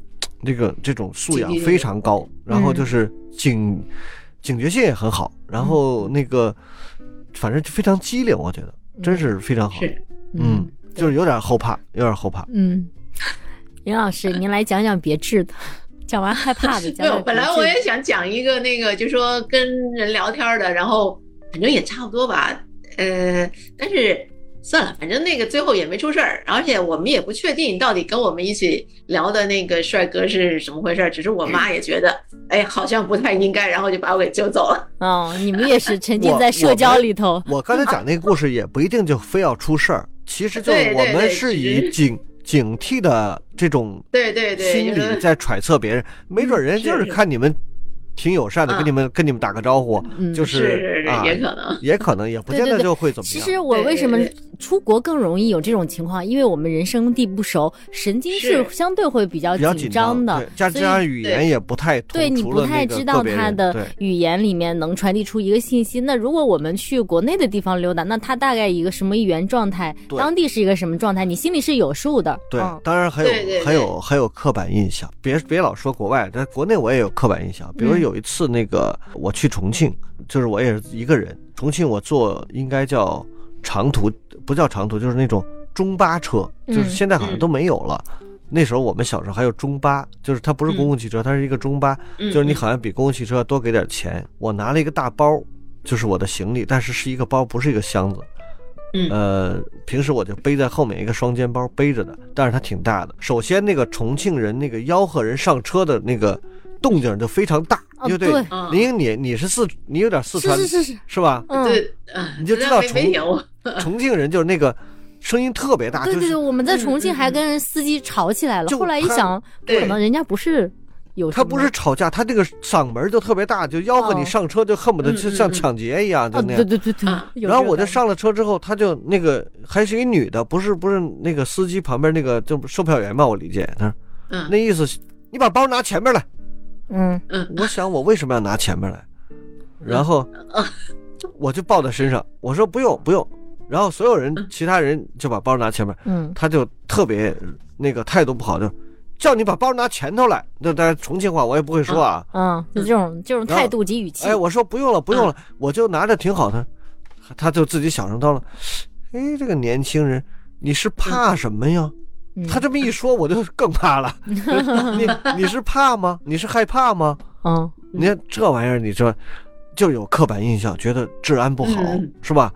这个这种素养非常高，然后就是警警觉性也很好，然后那个反正就非常机灵，我觉得真是非常好。嗯，就是有点后怕，有点后怕。嗯，林老师，您来讲讲别致的，讲完害怕的。没有，本来我也想讲一个那个，就说跟人聊天的，然后反正也差不多吧。呃，但是。算了，反正那个最后也没出事儿，而且我们也不确定到底跟我们一起聊的那个帅哥是怎么回事，只是我妈也觉得，哎，好像不太应该，然后就把我给揪走了。哦，你们也是沉浸在社交里头。我刚才讲那个故事也不一定就非要出事儿，其实就是我们是以警警惕的这种对对对心理在揣测别人，没准人就是看你们挺友善的，跟你们跟你们打个招呼，就是啊，也可能，也可能，也不见得就会怎么样。其实我为什么出国更容易有这种情况？因为我们人生地不熟，神经是相对会比较紧张的，加上语言也不太对你不太知道他的语言里面能传递出一个信息。那如果我们去国内的地方溜达，那他大概一个什么语言状态，当地是一个什么状态，你心里是有数的。对，当然还有还有还有刻板印象，别别老说国外，在国内我也有刻板印象，比如。有一次，那个我去重庆，就是我也是一个人。重庆我坐应该叫长途，不叫长途，就是那种中巴车，就是现在好像都没有了。那时候我们小时候还有中巴，就是它不是公共汽车，它是一个中巴，就是你好像比公共汽车多给点钱。我拿了一个大包，就是我的行李，但是是一个包，不是一个箱子。呃，平时我就背在后面一个双肩包背着的，但是它挺大的。首先那个重庆人那个吆喝人上车的那个。动静就非常大，对对，林英，你你是四，你有点四川，是是是，是吧？对，你就知道重 重庆人就是那个声音特别大。对对对，我们在重庆还跟司机吵起来了。后来一想，可能人家不是有他不是吵架，他这个嗓门就特别大，就吆喝你上车，就恨不得就像抢劫一样，就那样。对对对对。然后我就上了车之后，他就那个还是一女的，不是不是那个司机旁边那个就售票员嘛？我理解，他说，嗯，那意思，你把包拿前面来。嗯。嗯，我想我为什么要拿前面来，然后我就抱在身上，我说不用不用，然后所有人其他人就把包拿前面，嗯，他就特别那个态度不好，就叫你把包拿前头来，那当然重庆话我也不会说啊，嗯，就这种这种态度及语气，哎，我说不用了不用了，我就拿着挺好的，他就自己小声道了，哎，这个年轻人你是怕什么呀？他这么一说，我就更怕了。你你是怕吗？你是害怕吗？嗯，你看这玩意儿，你说就有刻板印象，觉得治安不好，是吧？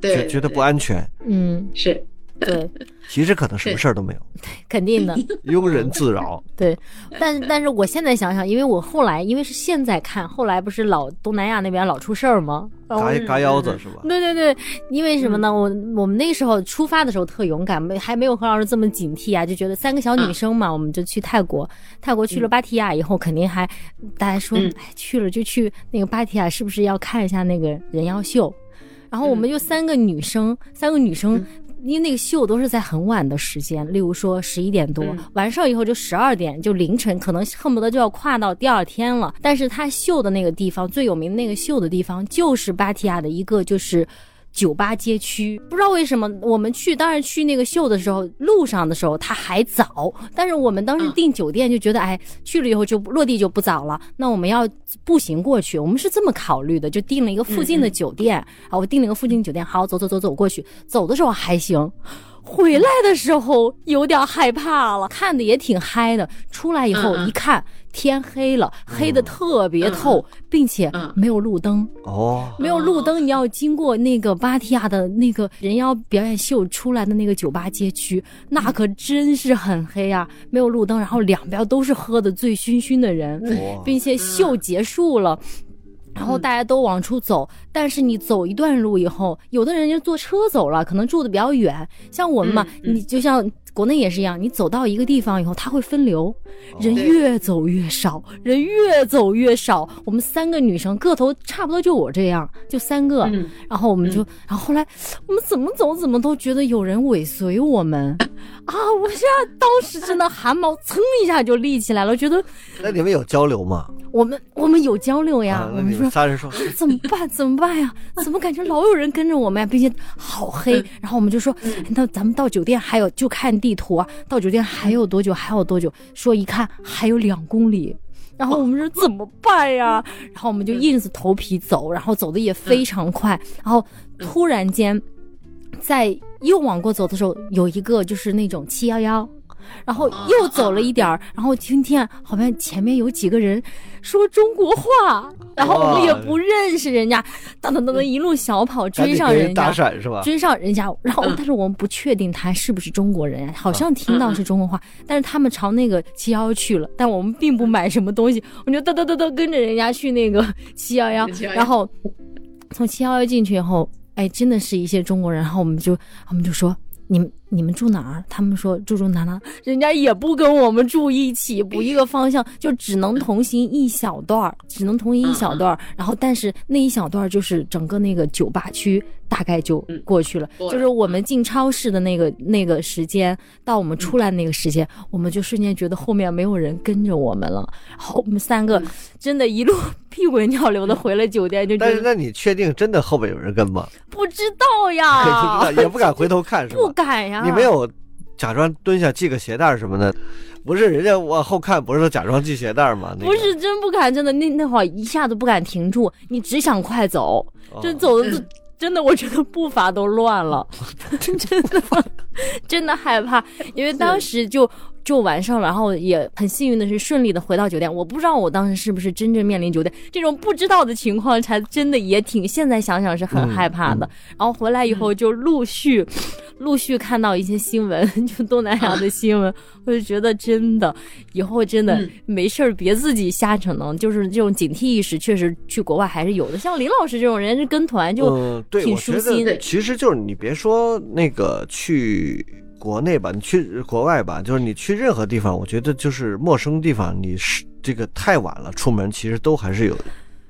对，觉得不安全。嗯，是。对，其实可能什么事儿都没有，肯定的，庸人自扰。对，但但是我现在想想，因为我后来因为是现在看，后来不是老东南亚那边老出事儿吗？嘎嘎腰子是吧？对对对，因为什么呢？我我们那时候出发的时候特勇敢，没还没有何老师这么警惕啊，就觉得三个小女生嘛，我们就去泰国，泰国去了芭提雅以后，肯定还大家说，哎，去了就去那个芭提雅，是不是要看一下那个人妖秀？然后我们就三个女生，三个女生。因为那个秀都是在很晚的时间，例如说十一点多，完事儿以后就十二点，就凌晨，可能恨不得就要跨到第二天了。但是他秀的那个地方最有名的那个秀的地方，就是芭提雅的一个就是。酒吧街区，不知道为什么我们去，当然去那个秀的时候，路上的时候它还早，但是我们当时订酒店就觉得，哎，去了以后就落地就不早了，那我们要步行过去，我们是这么考虑的，就订了一个附近的酒店，啊，我订了一个附近酒店，好，走走走走过去，走的时候还行。回来的时候有点害怕了，看的也挺嗨的。出来以后一看，天黑了，黑的特别透，并且没有路灯哦，没有路灯。你要经过那个芭提雅的那个人妖表演秀出来的那个酒吧街区，那可真是很黑啊，没有路灯，然后两边都是喝的醉醺醺的人，并且秀结束了。然后大家都往出走，但是你走一段路以后，有的人就坐车走了，可能住的比较远。像我们嘛，你就像国内也是一样，你走到一个地方以后，它会分流，人越走越少，人越走越少。我们三个女生个头差不多就我这样，就三个。然后我们就，然后后来我们怎么走怎么都觉得有人尾随我们啊！我现在当时真的汗毛噌一下就立起来了，觉得。那你们有交流吗？我们我们有交流呀，我们说仨人说怎么办怎么办呀？怎么感觉老有人跟着我们呀，并且好黑。然后我们就说，那咱们到酒店还有就看地图啊，到酒店还有多久？还有多久？说一看还有两公里。然后我们说怎么办呀？然后我们就硬着头皮走，然后走的也非常快。然后突然间，在又往过走的时候，有一个就是那种七幺幺。然后又走了一点儿，然后听见好像前面有几个人说中国话，然后我们也不认识人家，噔噔噔噔一路小跑追上人家，打闪是吧？追上人家，然后但是我们不确定他是不是中国人，好像听到是中国话，但是他们朝那个七幺幺去了，但我们并不买什么东西，我们就噔噔噔噔跟着人家去那个 七幺幺，然后从七幺幺进去以后，哎，真的是一些中国人，然后我们就我们就说。你们你们住哪儿？他们说住住哪哪，人家也不跟我们住一起，不一个方向，就只能同行一小段儿，只能同行一小段儿。然后，但是那一小段就是整个那个酒吧区大概就过去了，就是我们进超市的那个那个时间到我们出来那个时间，我们就瞬间觉得后面没有人跟着我们了。然后我们三个真的一路屁滚尿流的回了酒店，就但是那你确定真的后边有人跟吗？不知道呀，也不敢回头看？不敢呀。你没有假装蹲下系个鞋带什么的，不是人家往后看，不是说假装系鞋带吗？不是真不敢，真的那那会儿一下子不敢停住，你只想快走，真走的真的，我觉得步伐都乱了，真的 真的害怕，因为当时就。就完上了，然后也很幸运的是顺利的回到酒店。我不知道我当时是不是真正面临酒店这种不知道的情况，才真的也挺现在想想是很害怕的。然后回来以后就陆续陆续看到一些新闻，就东南亚的新闻，我就觉得真的以后真的没事儿别自己瞎逞能，就是这种警惕意识确实去国外还是有的。像林老师这种人跟团就挺舒心。其实就是你别说那个去。国内吧，你去国外吧，就是你去任何地方，我觉得就是陌生地方，你是这个太晚了出门，其实都还是有，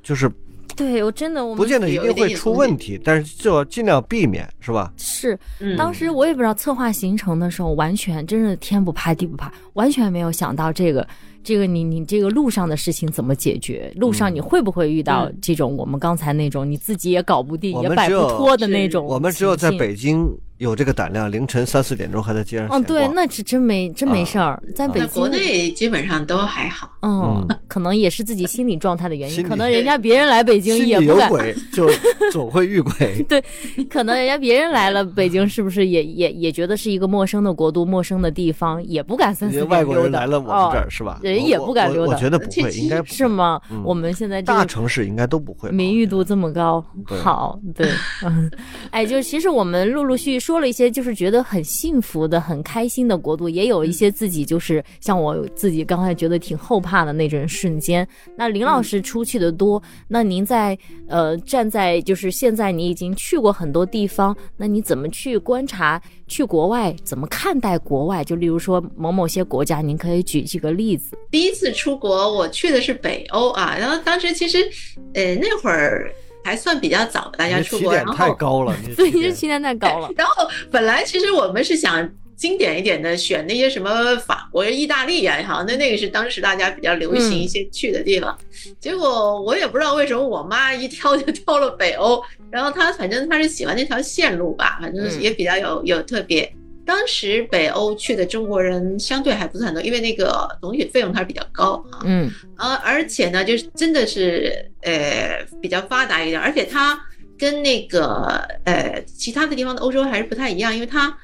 就是，对我真的我不见得一定会出问题，但是就要尽量避免，是吧？是，当时我也不知道策划行程的时候，完全真是天不怕地不怕，完全没有想到这个。这个你你这个路上的事情怎么解决？路上你会不会遇到这种我们刚才那种你自己也搞不定也摆不脱的那种？我们只有在北京有这个胆量，凌晨三四点钟还在街上。嗯，对，那是真没真没事儿。在北京国内基本上都还好。嗯，可能也是自己心理状态的原因。可能人家别人来北京也不敢。就 总会遇鬼。对，可能人家别人来了北京，是不是也也也觉得是一个陌生的国度、陌生的地方，也不敢三四点外国人来了我们这儿是吧？人也不敢溜达，我觉得不会，应该是吗？我们现在大城市应该都不会，名誉度这么高，好，对，嗯，哎，就其实我们陆陆续续说了一些，就是觉得很幸福的、很开心的国度，也有一些自己就是像我自己刚才觉得挺后怕的那种瞬间。那林老师出去的多，那您在呃站在就是现在你已经去过很多地方，那你怎么去观察去国外怎么看待国外？就例如说某某些国家，您可以举几个例子。第一次出国，我去的是北欧啊，然后当时其实，呃，那会儿还算比较早，大家出国，然后太高了，对，这起点太高了。然后本来其实我们是想经典一点的，选那些什么法国、意大利呀，好，那那个是当时大家比较流行一些去的地方。结果我也不知道为什么，我妈一挑就挑了北欧，然后她反正她是喜欢那条线路吧，反正也比较有有特别。当时北欧去的中国人相对还不是很多，因为那个总体费用它是比较高啊。嗯，而，而且呢，就是真的是呃比较发达一点，而且它跟那个呃其他的地方的欧洲还是不太一样，因为它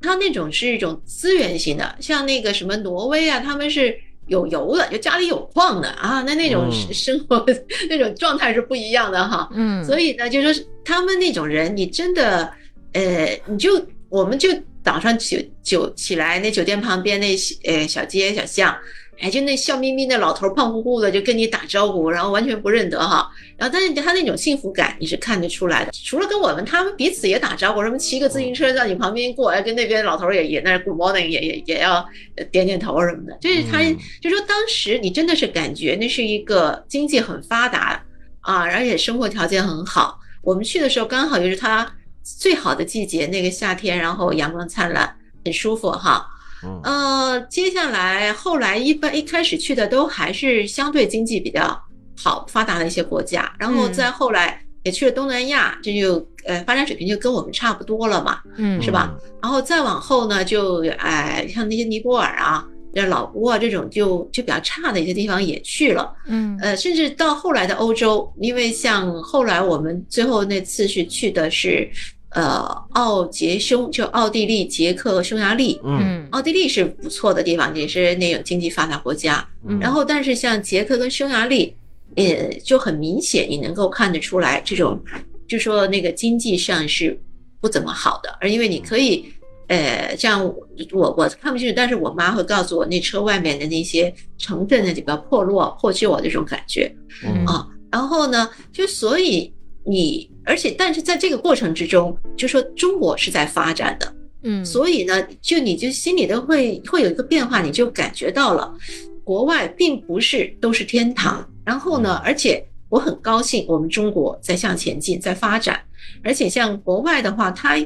它那种是一种资源型的，像那个什么挪威啊，他们是有油的，就家里有矿的啊，那那种生活那种状态是不一样的哈。嗯，所以呢，就说是他们那种人，你真的呃，你就我们就。早上起酒起来，那酒店旁边那呃小街小巷，哎，就那笑眯眯的老头，胖乎乎的，就跟你打招呼，然后完全不认得哈。然后但是他那种幸福感你是看得出来的。除了跟我们，他们彼此也打招呼，什么骑个自行车在你旁边过，哎，跟那边老头也也那 good morning，也也也要点点头什么的。就是他就说当时你真的是感觉那是一个经济很发达啊，而且生活条件很好。我们去的时候刚好就是他。最好的季节，那个夏天，然后阳光灿烂，很舒服哈。呃，接下来后来一般一开始去的都还是相对经济比较好发达的一些国家，然后再后来也去了东南亚，这就呃发展水平就跟我们差不多了嘛，嗯，是吧？然后再往后呢，就哎像那些尼泊尔啊。像老挝啊这种就就比较差的一些地方也去了，嗯，呃，甚至到后来的欧洲，因为像后来我们最后那次是去的是，呃，奥捷匈，就奥地利、捷克和匈牙利，嗯，奥地利是不错的地方，也是那种经济发达国家，然后但是像捷克跟匈牙利，也就很明显，你能够看得出来，这种就说那个经济上是不怎么好的，而因为你可以。呃，像我我看不清楚，但是我妈会告诉我，那车外面的那些城镇呢，就比较破落破旧啊，这种感觉啊。然后呢，就所以你，而且但是在这个过程之中，就说中国是在发展的，嗯，所以呢，就你就心里都会会有一个变化，你就感觉到了，国外并不是都是天堂。然后呢，而且我很高兴，我们中国在向前进，在发展。而且像国外的话，它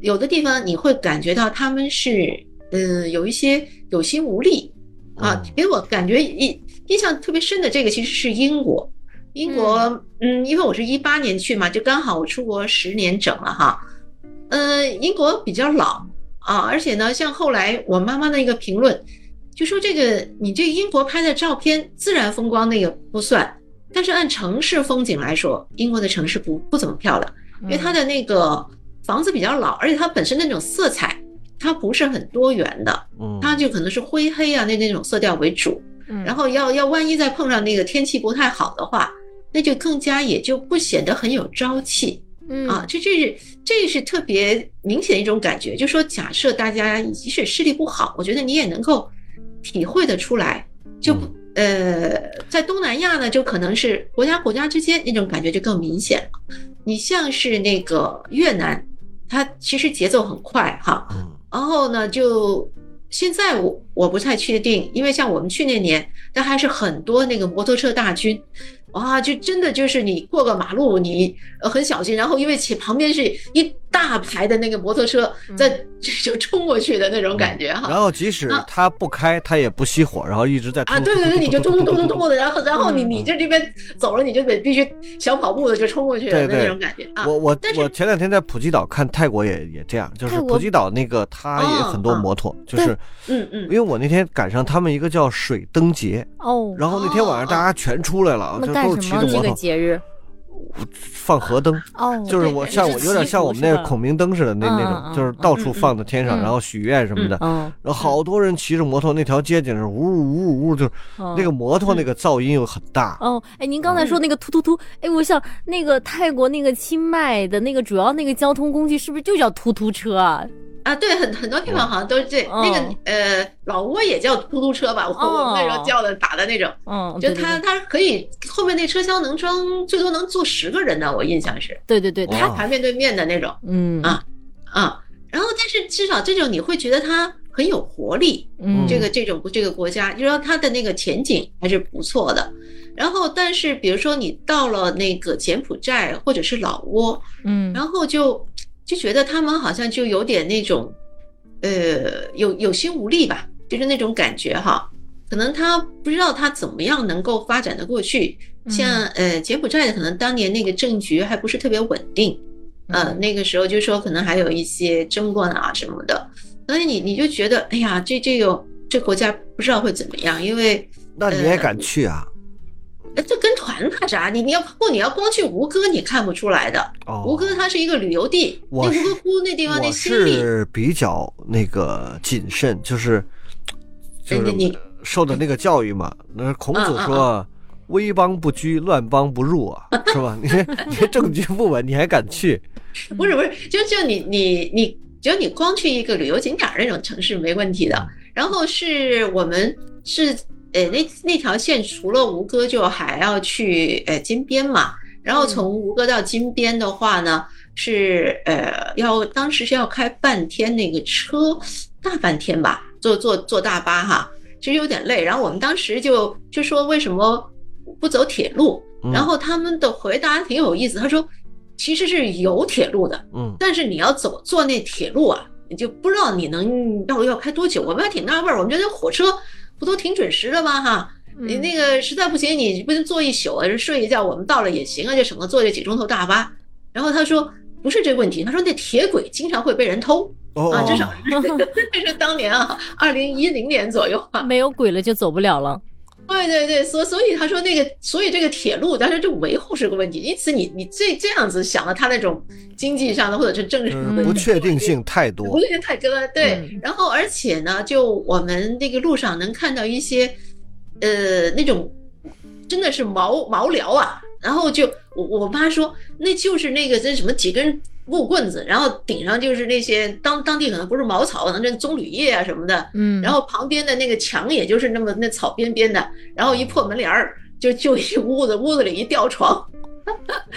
有的地方你会感觉到他们是，嗯，有一些有心无力啊。给我感觉印印象特别深的这个其实是英国。英国，嗯，因为我是一八年去嘛，就刚好我出国十年整了哈。嗯，英国比较老啊，而且呢，像后来我妈妈的一个评论，就说这个你这英国拍的照片，自然风光那个不算，但是按城市风景来说，英国的城市不不怎么漂亮，因为它的那个房子比较老，而且它本身那种色彩，它不是很多元的，它就可能是灰黑啊那那种色调为主，然后要要万一再碰上那个天气不太好的话，那就更加也就不显得很有朝气。嗯啊，这这是这是特别明显的一种感觉，就说假设大家即使视力不好，我觉得你也能够体会得出来。就呃，在东南亚呢，就可能是国家国家之间那种感觉就更明显了。你像是那个越南，它其实节奏很快哈，然后呢，就现在我我不太确定，因为像我们去年年，但还是很多那个摩托车大军。哇，就真的就是你过个马路，你呃很小心，然后因为前旁边是一大排的那个摩托车在 就冲过去的那种感觉哈。然后即使他不开，他也不熄火，然后一直在啊，对对对，你就咚咚咚咚咚的，然后然后你你就这边走了，你就得必须小跑步的就冲过去的那种感觉啊。我我我前两天在普吉岛看泰国也也这样，就是普吉岛那个他也很多摩托，就是嗯嗯，因为我那天赶上他们一个叫水灯节哦，然后那天晚上大家全出来了，就。干什么这个节日？放河灯哦，就是我像我有点像我们那个孔明灯似的那那种，就是到处放在天上，然后许愿什么的。嗯，然后好多人骑着摩托，那条街景是呜呜呜，就是那个摩托那个噪音又很大。哦，哎，您刚才说那个突突突，哎，我想那个泰国那个清迈的那个主要那个交通工具是不是就叫突突车啊？啊，对，很很多地方好像都是这那个呃，老挝也叫出租车吧，我我们那时候叫的打的那种，嗯，就它它可以后面那车厢能装最多能坐十个人呢，我印象是，对对对，它排面对面的那种，嗯。啊啊，然后但是至少这种你会觉得它很有活力，嗯，这个这种这个国家，就说它的那个前景还是不错的，然后但是比如说你到了那个柬埔寨或者是老挝，嗯，然后就。就觉得他们好像就有点那种，呃，有有心无力吧，就是那种感觉哈。可能他不知道他怎么样能够发展的过去。像呃柬埔寨的，可能当年那个政局还不是特别稳定，呃，那个时候就说可能还有一些争论啊什么的。所以你你就觉得，哎呀，这这个这国家不知道会怎么样，因为那你也敢去啊？哎，这跟团怕啥？你你要不你要光去吴哥，你看不出来的。吴哥它是一个旅游地，那吴哥窟那地方那心力是比较那个谨慎，就是就是受的那个教育嘛。那孔子说：“危邦不居，乱邦不入啊，是吧？你你政局不稳，你还敢去？不是不是，就就你你你，只要你光去一个旅游景点那种城市没问题的。然后是我们是。呃，那那条线除了吴哥，就还要去呃金边嘛。然后从吴哥到金边的话呢，是呃要当时是要开半天那个车，大半天吧，坐坐坐大巴哈，其实有点累。然后我们当时就就说为什么不走铁路？然后他们的回答挺有意思，他说其实是有铁路的，嗯，但是你要走坐那铁路啊，你就不知道你能要要开多久。我们还挺纳闷，我们觉得火车。不都挺准时的吗？哈，你那个实在不行，你不能坐一宿啊，睡一觉，我们到了也行啊，就省得坐这几钟头大巴。然后他说不是这个问题，他说那铁轨经常会被人偷啊，至少 这是当年啊，二零一零年左右啊，没有轨了就走不了了。对对对，所所以他说那个，所以这个铁路，他说这维护是个问题。因此你你这这样子想了，他那种经济上的或者是政治上的不确定性太多，不确定太多。对，然后而且呢，就我们那个路上能看到一些，呃，那种真的是毛毛聊啊。然后就我我妈说，那就是那个这什么几根。木棍子，然后顶上就是那些当当地可能不是茅草，可能这棕榈叶啊什么的，嗯，然后旁边的那个墙也就是那么那草边边的，然后一破门帘儿，就就一屋子，屋子里一吊床，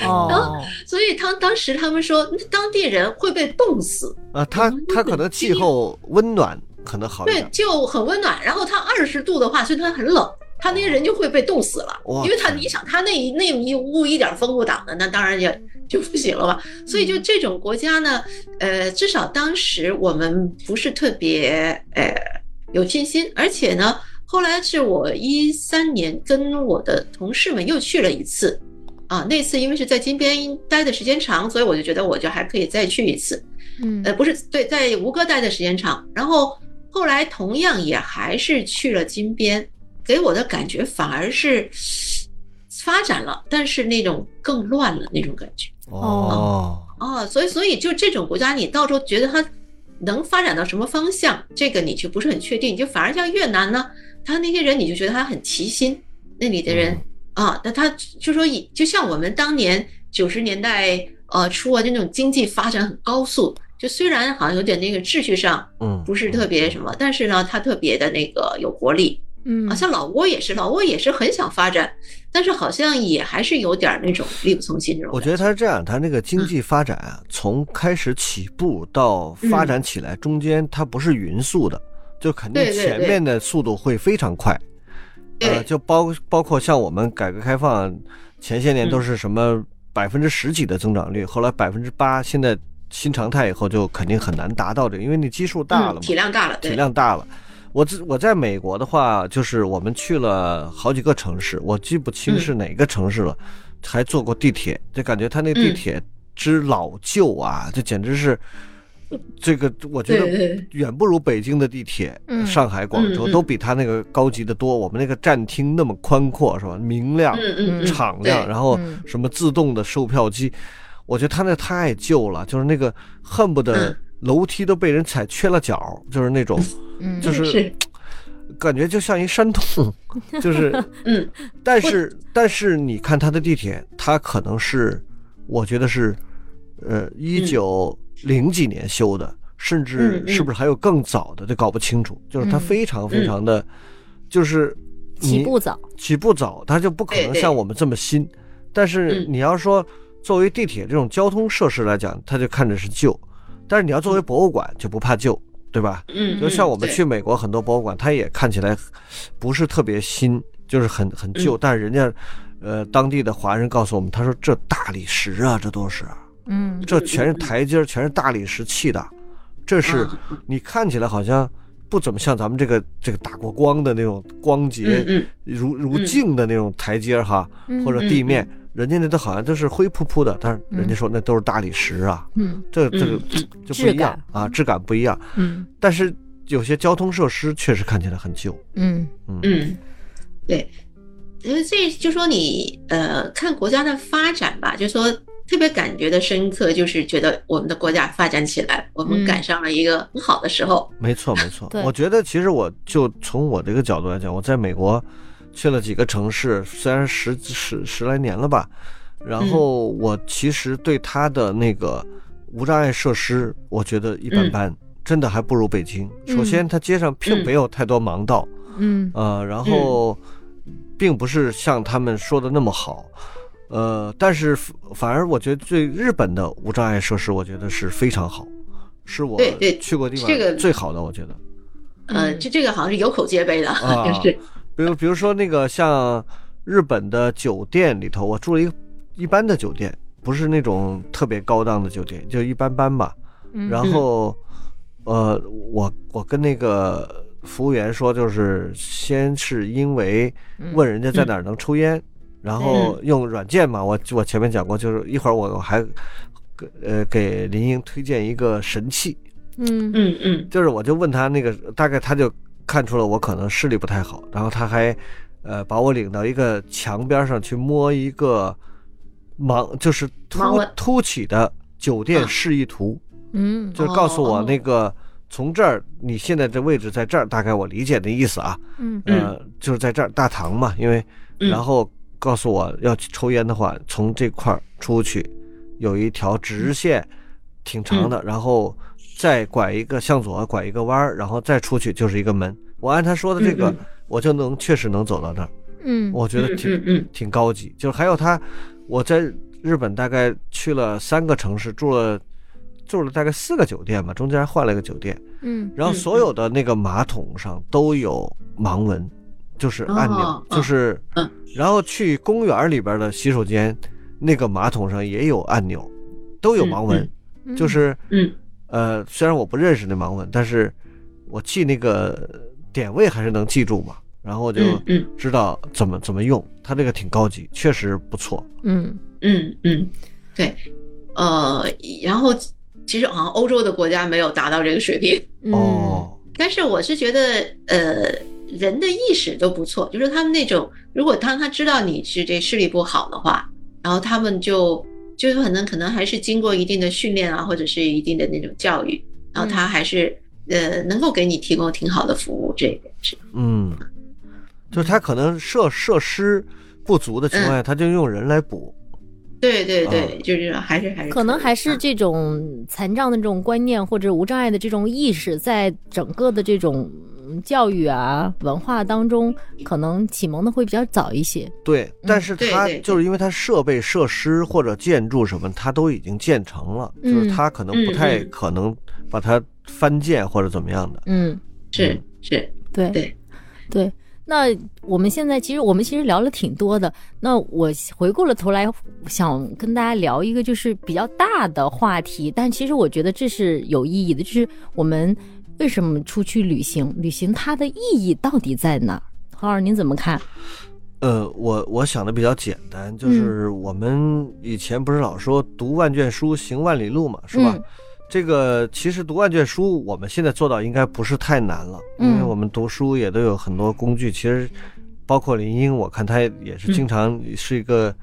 哦，所以他当时他们说，那当地人会被冻死啊。他他可能气候温暖，可能好对，就很温暖。然后他二十度的话，所以他很冷，他那些人就会被冻死了。因为他你想，他那那一屋一点风不挡的，那当然也就不行了吧。所以就这种国家呢，呃，至少当时我们不是特别呃有信心，而且呢。后来是我一三年跟我的同事们又去了一次，啊，那次因为是在金边待的时间长，所以我就觉得我就还可以再去一次。嗯，呃，不是，对，在吴哥待的时间长，然后后来同样也还是去了金边，给我的感觉反而是发展了，但是那种更乱了那种感觉。哦哦，所以所以就这种国家，你到时候觉得它能发展到什么方向，这个你就不是很确定，就反而像越南呢。他那些人，你就觉得他很齐心，那里的人啊，那他就说以就像我们当年九十年代呃初啊，就那种经济发展很高速，就虽然好像有点那个秩序上，嗯，不是特别什么，但是呢，他特别的那个有活力，嗯，好，像老挝也是，老挝也是很想发展，但是好像也还是有点那种力不从心这种。我觉得他是这样，他那个经济发展啊，从开始起步到发展起来，中间它不是匀速的。就肯定前面的速度会非常快，呃，就包包括像我们改革开放前些年都是什么百分之十几的增长率，后来百分之八，现在新常态以后就肯定很难达到这个，因为你基数大了嘛，体量大了，体量大了。我这我在美国的话，就是我们去了好几个城市，我记不清是哪个城市了，还坐过地铁，就感觉他那地铁之老旧啊，这简直是。这个我觉得远不如北京的地铁，上海、广州都比它那个高级的多。我们那个站厅那么宽阔，是吧？明亮、敞亮，然后什么自动的售票机，我觉得它那太旧了，就是那个恨不得楼梯都被人踩缺了角，就是那种，就是感觉就像一山洞，就是嗯。但是但是你看它的地铁，它可能是，我觉得是，呃，一九。零几年修的，甚至是不是还有更早的，都搞不清楚。就是它非常非常的，就是起步早，起步早，它就不可能像我们这么新。但是你要说作为地铁这种交通设施来讲，它就看着是旧；但是你要作为博物馆，就不怕旧，对吧？嗯，就像我们去美国很多博物馆，它也看起来不是特别新，就是很很旧。但是人家呃当地的华人告诉我们，他说这大理石啊，这都是。嗯，这全是台阶全是大理石砌的，这是你看起来好像不怎么像咱们这个这个打过光的那种光洁如如镜的那种台阶哈，或者地面，人家那都好像都是灰扑扑的，但是人家说那都是大理石啊，嗯，这这个就不一样啊，质感不一样，嗯，但是有些交通设施确实看起来很旧，嗯。嗯。嗯，对，因为这就说你呃看国家的发展吧，就说。特别感觉的深刻，就是觉得我们的国家发展起来，我们赶上了一个很好的时候。没错，没错。我觉得其实我就从我这个角度来讲，我在美国去了几个城市，虽然十十十来年了吧，然后我其实对它的那个无障碍设施，我觉得一般般，真的还不如北京。首先，它街上并没有太多盲道，嗯，呃，然后并不是像他们说的那么好。呃，但是反而我觉得对日本的无障碍设施，我觉得是非常好，是我去过地方最好的，我觉得。嗯，这这个好像是有口皆碑的，就是。比如比如说那个像日本的酒店里头，我住了一个一般的酒店，不是那种特别高档的酒店，就一般般吧。然后，呃，我我跟那个服务员说，就是先是因为问人家在哪儿能抽烟。然后用软件嘛，我我前面讲过，就是一会儿我还，呃，给林英推荐一个神器，嗯。嗯嗯，就是我就问他那个，大概他就看出了我可能视力不太好，然后他还，呃，把我领到一个墙边上去摸一个盲，就是凸凸起的酒店示意图，嗯，就是告诉我那个从这儿你现在这位置在这儿，大概我理解的意思啊，嗯。呃，就是在这儿大堂嘛，因为然后。告诉我要去抽烟的话，从这块儿出去，有一条直线，挺长的，然后再拐一个向左，拐一个弯儿，然后再出去就是一个门。我按他说的这个，我就能确实能走到那儿。嗯，我觉得挺挺高级。就是还有他我在日本大概去了三个城市，住了住了大概四个酒店吧，中间还换了一个酒店。嗯，然后所有的那个马桶上都有盲文，就是按钮，就是，然后去公园里边的洗手间，那个马桶上也有按钮，都有盲文，就是，嗯，呃，虽然我不认识那盲文，但是我记那个点位还是能记住嘛，然后我就知道怎么怎么用，它这个挺高级，确实不错。嗯嗯嗯，对，呃，然后。其实好像欧洲的国家没有达到这个水平哦，但是我是觉得，呃，人的意识都不错，就是他们那种，如果当他知道你是这视力不好的话，然后他们就就可能可能还是经过一定的训练啊，或者是一定的那种教育，然后他还是呃能够给你提供挺好的服务，这一点是。嗯，就是他可能设设施不足的情况下，他就用人来补。对对对，就是还是还是可能还是这种残障的这种观念或者无障碍的这种意识，在整个的这种教育啊文化当中，可能启蒙的会比较早一些。对，但是它就是因为它设备设施或者建筑什么，它都已经建成了，就是它可能不太可能把它翻建或者怎么样的。嗯，是是，对对对。那我们现在其实我们其实聊了挺多的。那我回过了头来想跟大家聊一个就是比较大的话题，但其实我觉得这是有意义的，就是我们为什么出去旅行？旅行它的意义到底在哪？何老师您怎么看？呃，我我想的比较简单，就是我们以前不是老说读万卷书行万里路嘛，是吧？这个其实读万卷书，我们现在做到应该不是太难了，因为我们读书也都有很多工具。其实，包括林英，我看他也是经常是一个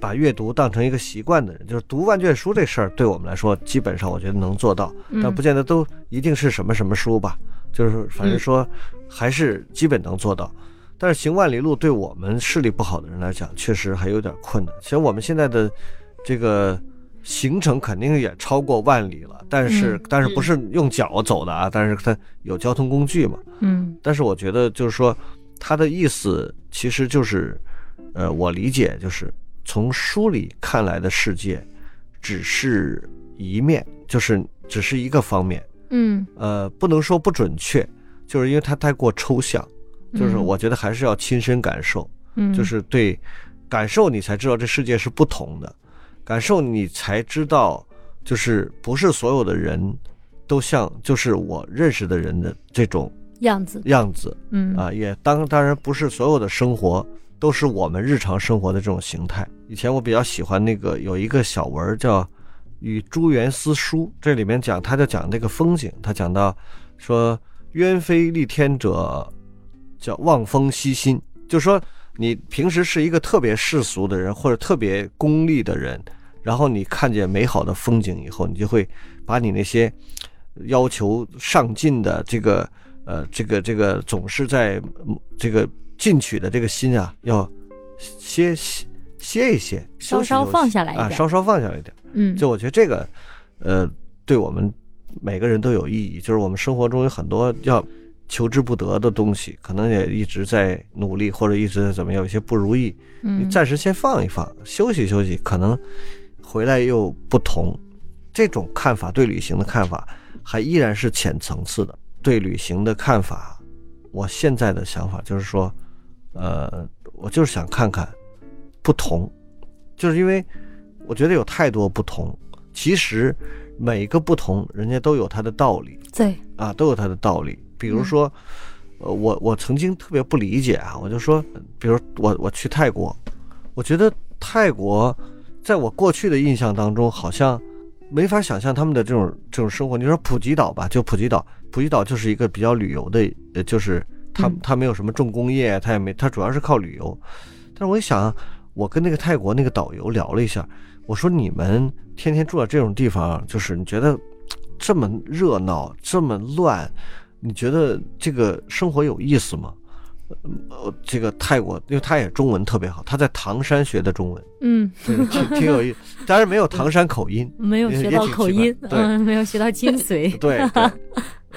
把阅读当成一个习惯的人。就是读万卷书这事儿，对我们来说，基本上我觉得能做到，但不见得都一定是什么什么书吧。就是反正说，还是基本能做到。但是行万里路，对我们视力不好的人来讲，确实还有点困难。其实我们现在的这个。行程肯定也超过万里了，但是但是不是用脚走的啊？但是它有交通工具嘛。嗯。但是我觉得就是说，他的意思其实就是，呃，我理解就是从书里看来的世界，只是一面，就是只是一个方面。嗯。呃，不能说不准确，就是因为它太过抽象，就是我觉得还是要亲身感受。嗯。就是对，感受你才知道这世界是不同的。感受你才知道，就是不是所有的人，都像就是我认识的人的这种样子样子，嗯啊，也当当然不是所有的生活都是我们日常生活的这种形态。以前我比较喜欢那个有一个小文叫《与朱元思书》，这里面讲他就讲那个风景，他讲到说鸢飞戾天者，叫望风息心，就说。你平时是一个特别世俗的人，或者特别功利的人，然后你看见美好的风景以后，你就会把你那些要求上进的这个呃这个这个总是在这个进取的这个心啊，要歇歇歇一歇，稍稍放下来啊，稍稍放下来一点。嗯，就我觉得这个呃，对我们每个人都有意义，就是我们生活中有很多要。求之不得的东西，可能也一直在努力，或者一直在怎么样，有些不如意。你暂时先放一放，休息休息，可能回来又不同。这种看法对旅行的看法，还依然是浅层次的。对旅行的看法，我现在的想法就是说，呃，我就是想看看不同，就是因为我觉得有太多不同。其实每一个不同，人家都有他的道理。对啊，都有他的道理。比如说，呃，我我曾经特别不理解啊，我就说，比如我我去泰国，我觉得泰国在我过去的印象当中，好像没法想象他们的这种这种生活。你说普吉岛吧，就普吉岛，普吉岛就是一个比较旅游的，呃，就是它它没有什么重工业，它也没，它主要是靠旅游。但是我一想，我跟那个泰国那个导游聊了一下，我说你们天天住在这种地方，就是你觉得这么热闹，这么乱。你觉得这个生活有意思吗？呃，这个泰国，因为他也中文特别好，他在唐山学的中文，嗯，挺挺有意思，当然没有唐山口音，没有学到口音，对，没有学到精髓，对。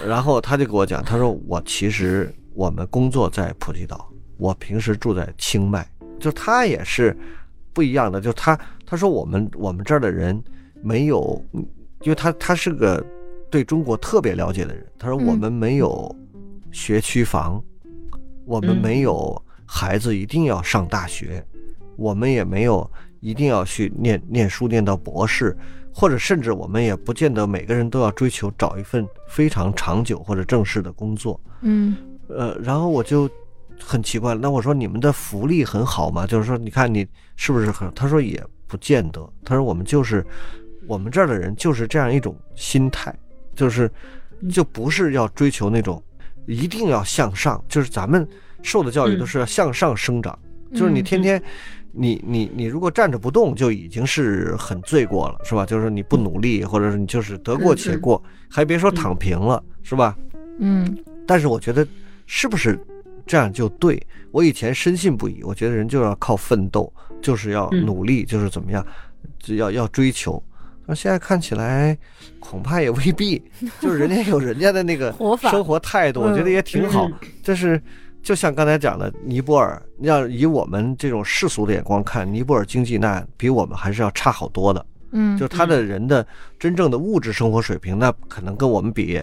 然后他就给我讲，他说我其实我们工作在普吉岛，我平时住在清迈，就他也是不一样的，就他他说我们我们这儿的人没有，因为他他是个对中国特别了解的人，他说我们没有学区房，我们没有孩子一定要上大学，我们也没有一定要去念念书念到博士。或者甚至我们也不见得每个人都要追求找一份非常长久或者正式的工作，嗯，呃，然后我就很奇怪，那我说你们的福利很好吗？就是说，你看你是不是很？他说也不见得。他说我们就是我们这儿的人就是这样一种心态，就是就不是要追求那种一定要向上，就是咱们受的教育都是要向上生长，就是你天天。你你你如果站着不动就已经是很罪过了，是吧？就是你不努力，或者是你就是得过且过，还别说躺平了，是吧？嗯。但是我觉得是不是这样就对？我以前深信不疑，我觉得人就要靠奋斗，就是要努力，就是怎么样，要要追求。那现在看起来恐怕也未必，就是人家有人家的那个生活态度，我觉得也挺好。但是。就像刚才讲的，尼泊尔，要以我们这种世俗的眼光看，尼泊尔经济那比我们还是要差好多的。嗯，就他的人的真正的物质生活水平，那可能跟我们比，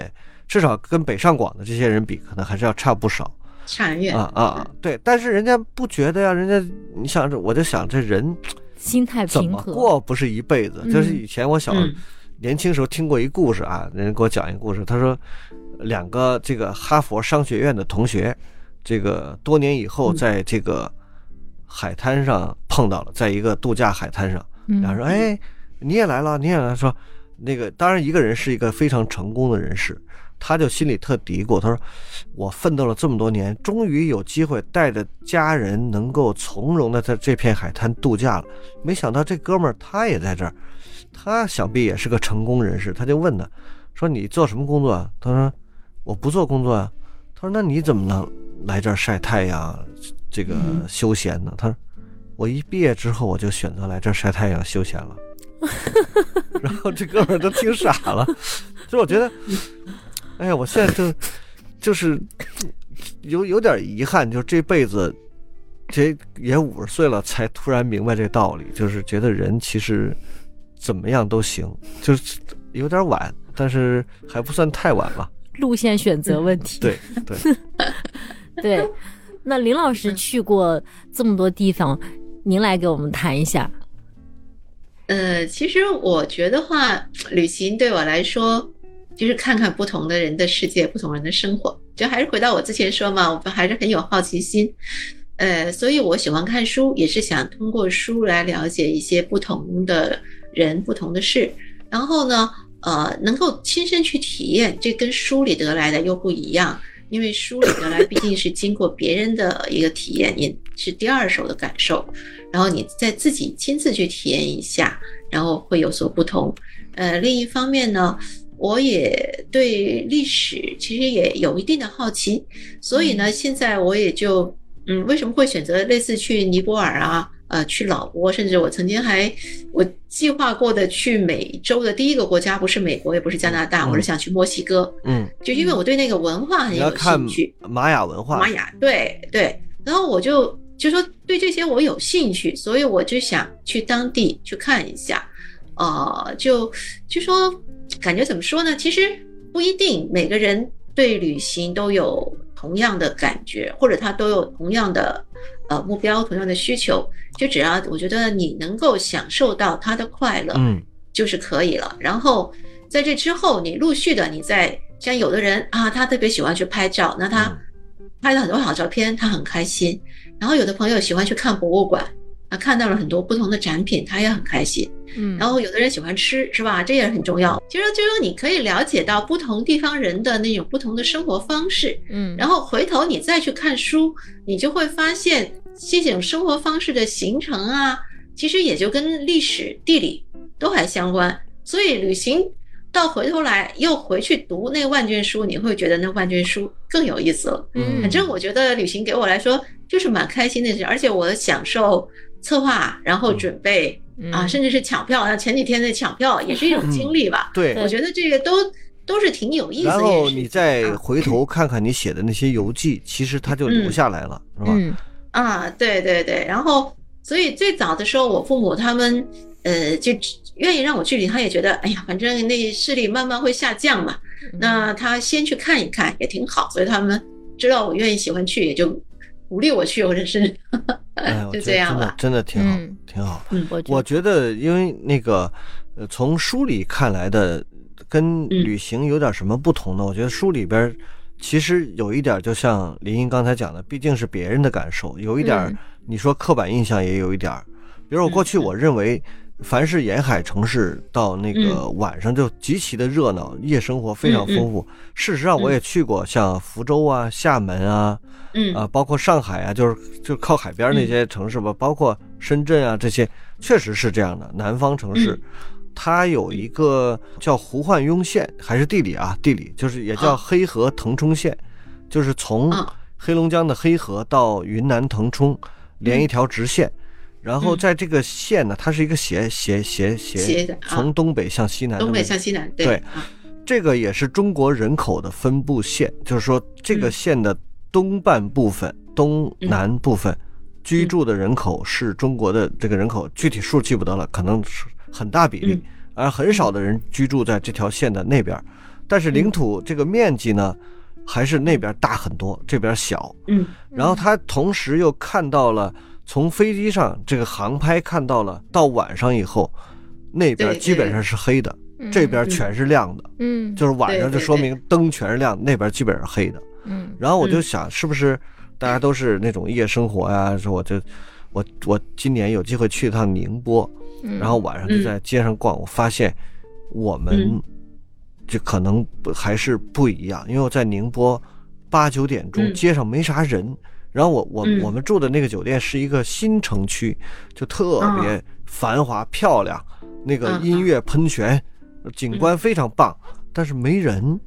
至少跟北上广的这些人比，可能还是要差不少。差远啊啊！对，但是人家不觉得呀，人家你想着，我就想这人心态怎么过不是一辈子？就是以前我小年轻时候听过一故事啊，人家给我讲一个故事，他说两个这个哈佛商学院的同学。这个多年以后，在这个海滩上碰到了，在一个度假海滩上，两人说哎，你也来了，你也来说，那个当然一个人是一个非常成功的人士，他就心里特嘀咕，他说我奋斗了这么多年，终于有机会带着家人能够从容的在这片海滩度假了，没想到这哥们儿他也在这儿，他想必也是个成功人士，他就问他，说你做什么工作啊？他说我不做工作啊。他说那你怎么能？来这儿晒太阳，这个休闲呢？他说：“我一毕业之后，我就选择来这儿晒太阳休闲了。” 然后这哥们儿都听傻了。所以我觉得，哎呀，我现在就就是有有点遗憾，就这辈子这也五十岁了，才突然明白这道理，就是觉得人其实怎么样都行，就是有点晚，但是还不算太晚吧。路线选择问题。对 对。对，那林老师去过这么多地方，您来给我们谈一下。呃，其实我觉得话，旅行对我来说，就是看看不同的人的世界，不同人的生活。就还是回到我之前说嘛，我们还是很有好奇心。呃，所以我喜欢看书，也是想通过书来了解一些不同的人、不同的事。然后呢，呃，能够亲身去体验，这跟书里得来的又不一样。因为书里得来毕竟是经过别人的一个体验，也是第二手的感受，然后你再自己亲自去体验一下，然后会有所不同。呃，另一方面呢，我也对历史其实也有一定的好奇，所以呢，现在我也就嗯，为什么会选择类似去尼泊尔啊？呃，去老挝，甚至我曾经还我计划过的去美洲的第一个国家不是美国，也不是加拿大，我是想去墨西哥。嗯，就因为我对那个文化很有兴趣，玛雅文化。玛雅，对对。然后我就就说对这些我有兴趣，所以我就想去当地去看一下。呃，就就说感觉怎么说呢？其实不一定每个人对旅行都有同样的感觉，或者他都有同样的。呃，目标同样的需求，就只要我觉得你能够享受到他的快乐，嗯，就是可以了。然后在这之后，你陆续的，你在像有的人啊，他特别喜欢去拍照，那他拍了很多好照片，他很开心。然后有的朋友喜欢去看博物馆，啊，看到了很多不同的展品，他也很开心。嗯，然后有的人喜欢吃，是吧？这也很重要。其实就是你可以了解到不同地方人的那种不同的生活方式，嗯，然后回头你再去看书，你就会发现这种生活方式的形成啊，其实也就跟历史、地理都还相关。所以旅行到回头来又回去读那万卷书，你会觉得那万卷书更有意思了。嗯，反正我觉得旅行给我来说就是蛮开心的事，而且我享受策划，然后准备。啊，甚至是抢票，那前几天的抢票也是一种经历吧。对，我觉得这个都都是挺有意思的。然后你再回头看看你写的那些游记，其实它就留下来了，是吧？啊，对对对。然后所以最早的时候，我父母他们呃就愿意让我去领，他也觉得哎呀，反正那视力慢慢会下降嘛，那他先去看一看也挺好，所以他们知道我愿意喜欢去，也就鼓励我去，或者是 就这样了，真的挺好，挺好。嗯，我觉得因为那个呃，从书里看来的跟旅行有点什么不同呢？我觉得书里边其实有一点，就像林英刚才讲的，毕竟是别人的感受，有一点。你说刻板印象也有一点，比如我过去我认为，凡是沿海城市到那个晚上就极其的热闹，夜生活非常丰富。事实上我也去过，像福州啊、厦门啊，啊，包括上海啊，就是就靠海边那些城市吧，包括深圳啊这些，确实是这样的。南方城市，它有一个叫胡焕庸线，还是地理啊？地理就是也叫黑河腾冲线，就是从黑龙江的黑河到云南腾冲。连一条直线，然后在这个县呢，它是一个斜斜斜斜，从东北向西南。东北向西南，对。这个也是中国人口的分布线，就是说这个县的东半部分、东南部分居住的人口是中国的这个人口，具体数记不得了，可能是很大比例，而很少的人居住在这条线的那边。但是领土这个面积呢？还是那边大很多，这边小。嗯，然后他同时又看到了从飞机上这个航拍看到了，到晚上以后，那边基本上是黑的，这边全是亮的。嗯，就是晚上就说明灯全是亮，那边基本上黑的。嗯，然后我就想，是不是大家都是那种夜生活呀？说我就我我今年有机会去一趟宁波，然后晚上就在街上逛，我发现我们。就可能还是不一样，因为我在宁波，八九点钟街上没啥人，然后我我我们住的那个酒店是一个新城区，就特别繁华漂亮，那个音乐喷泉，景观非常棒，但是没人，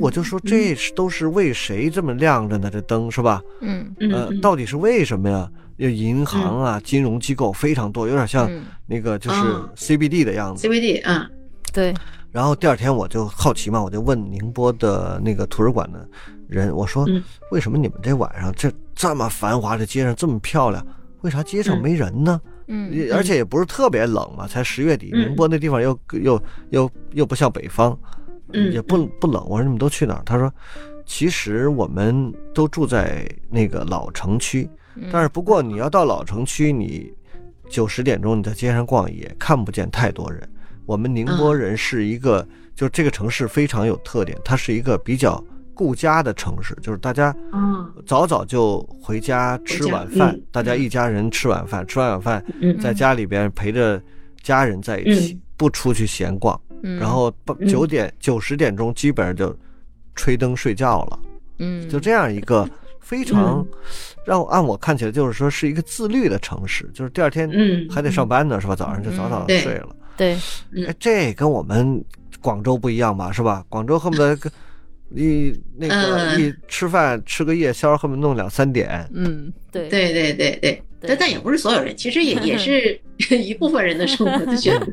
我就说这是都是为谁这么亮着呢？这灯是吧？嗯。呃，到底是为什么呀？有银行啊，金融机构非常多，有点像那个就是 CBD 的样子。CBD 啊，对。然后第二天我就好奇嘛，我就问宁波的那个图书馆的人，我说：“为什么你们这晚上这这么繁华的街上这么漂亮，为啥街上没人呢？嗯，而且也不是特别冷嘛，才十月底，宁波那地方又又又又不像北方，也不不冷。我说你们都去哪儿？他说，其实我们都住在那个老城区，但是不过你要到老城区，你九十点钟你在街上逛也看不见太多人。”我们宁波人是一个，就这个城市非常有特点，它是一个比较顾家的城市，就是大家早早就回家吃晚饭，大家一家人吃晚饭，吃完晚饭在家里边陪着家人在一起，不出去闲逛，然后九点九十点钟基本上就吹灯睡觉了，嗯，就这样一个非常让按我看起来就是说是一个自律的城市，就是第二天还得上班呢，是吧？早上就早早的睡了。对，哎，这跟我们广州不一样吧？是吧？广州恨不得 一那个一吃饭吃个夜宵，恨不得弄两三点。嗯，对，对，对，对，对。但但也不是所有人，其实也也是 一部分人的生活的选择。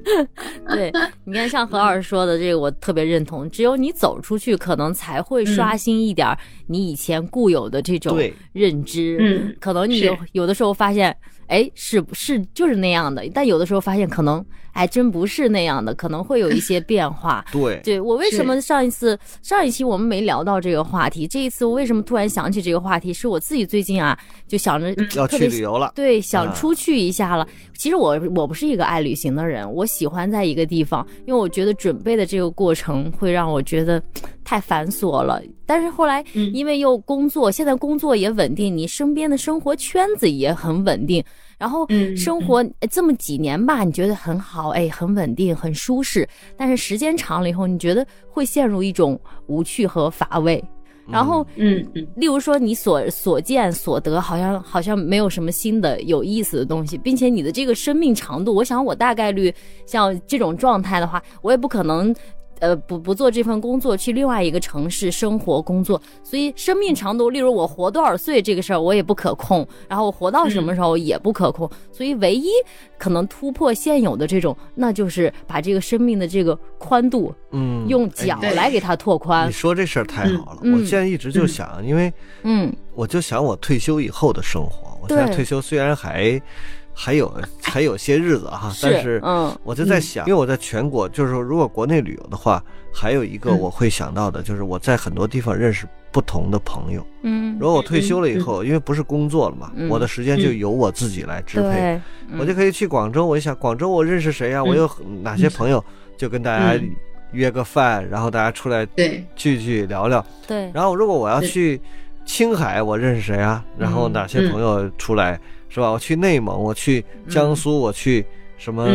对，你看像何老师说的这个，我特别认同。只有你走出去，可能才会刷新一点你以前固有的这种认知。嗯，可能你有有的时候发现。哎，是是就是那样的，但有的时候发现可能还真不是那样的，可能会有一些变化。对，对我为什么上一次上一期我们没聊到这个话题，这一次我为什么突然想起这个话题？是我自己最近啊就想着要去旅游了，对，想出去一下了。其实我我不是一个爱旅行的人，我喜欢在一个地方，因为我觉得准备的这个过程会让我觉得太繁琐了。但是后来因为又工作，现在工作也稳定，你身边的生活圈子也很稳定，然后生活这么几年吧，你觉得很好，哎，很稳定，很舒适。但是时间长了以后，你觉得会陷入一种无趣和乏味。然后，嗯嗯，例如说你所所见所得，好像好像没有什么新的有意思的东西，并且你的这个生命长度，我想我大概率像这种状态的话，我也不可能。呃，不不做这份工作，去另外一个城市生活工作，所以生命长度，例如我活多少岁这个事儿，我也不可控，然后我活到什么时候也不可控，所以唯一可能突破现有的这种，那就是把这个生命的这个宽度，嗯，用脚来给它拓宽。你说这事儿太好了，我现在一直就想，因为，嗯，我就想我退休以后的生活，我现在退休虽然还。还有还有些日子哈，但是嗯，我就在想，因为我在全国，就是说如果国内旅游的话，还有一个我会想到的，就是我在很多地方认识不同的朋友。嗯，如果我退休了以后，因为不是工作了嘛，我的时间就由我自己来支配，我就可以去广州。我一想，广州我认识谁呀？我有哪些朋友？就跟大家约个饭，然后大家出来聚聚聊聊。对。然后如果我要去青海，我认识谁啊？然后哪些朋友出来是吧？我去内蒙，我去江苏，我去什么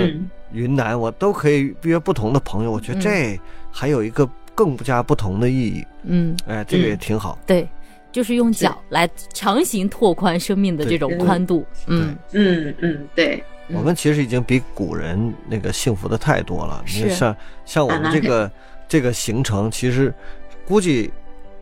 云南，我都可以约不同的朋友。我觉得这还有一个更加不同的意义。嗯，哎，这个也挺好。对，就是用脚来强行拓宽生命的这种宽度。嗯嗯嗯，对。我们其实已经比古人那个幸福的太多了。你像像我们这个这个行程，其实估计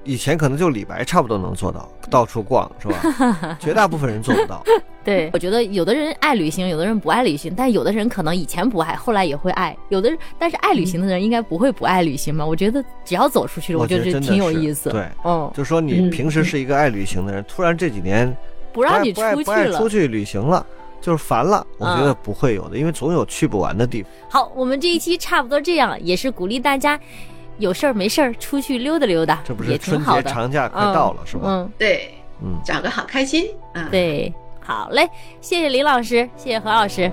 以前可能就李白差不多能做到，到处逛是吧？绝大部分人做不到。对，我觉得有的人爱旅行，有的人不爱旅行，但有的人可能以前不爱，后来也会爱。有的人，但是爱旅行的人应该不会不爱旅行吧？我觉得只要走出去了，我觉得挺有意思。对，嗯，就说你平时是一个爱旅行的人，突然这几年不让你出去了，不爱出去旅行了。就是烦了，我觉得不会有的，因为总有去不完的地方。好，我们这一期差不多这样，也是鼓励大家有事儿没事儿出去溜达溜达，这不是春节长假快到了是吧？嗯，对，嗯，找个好开心，对，好嘞，谢谢林老师，谢谢何老师。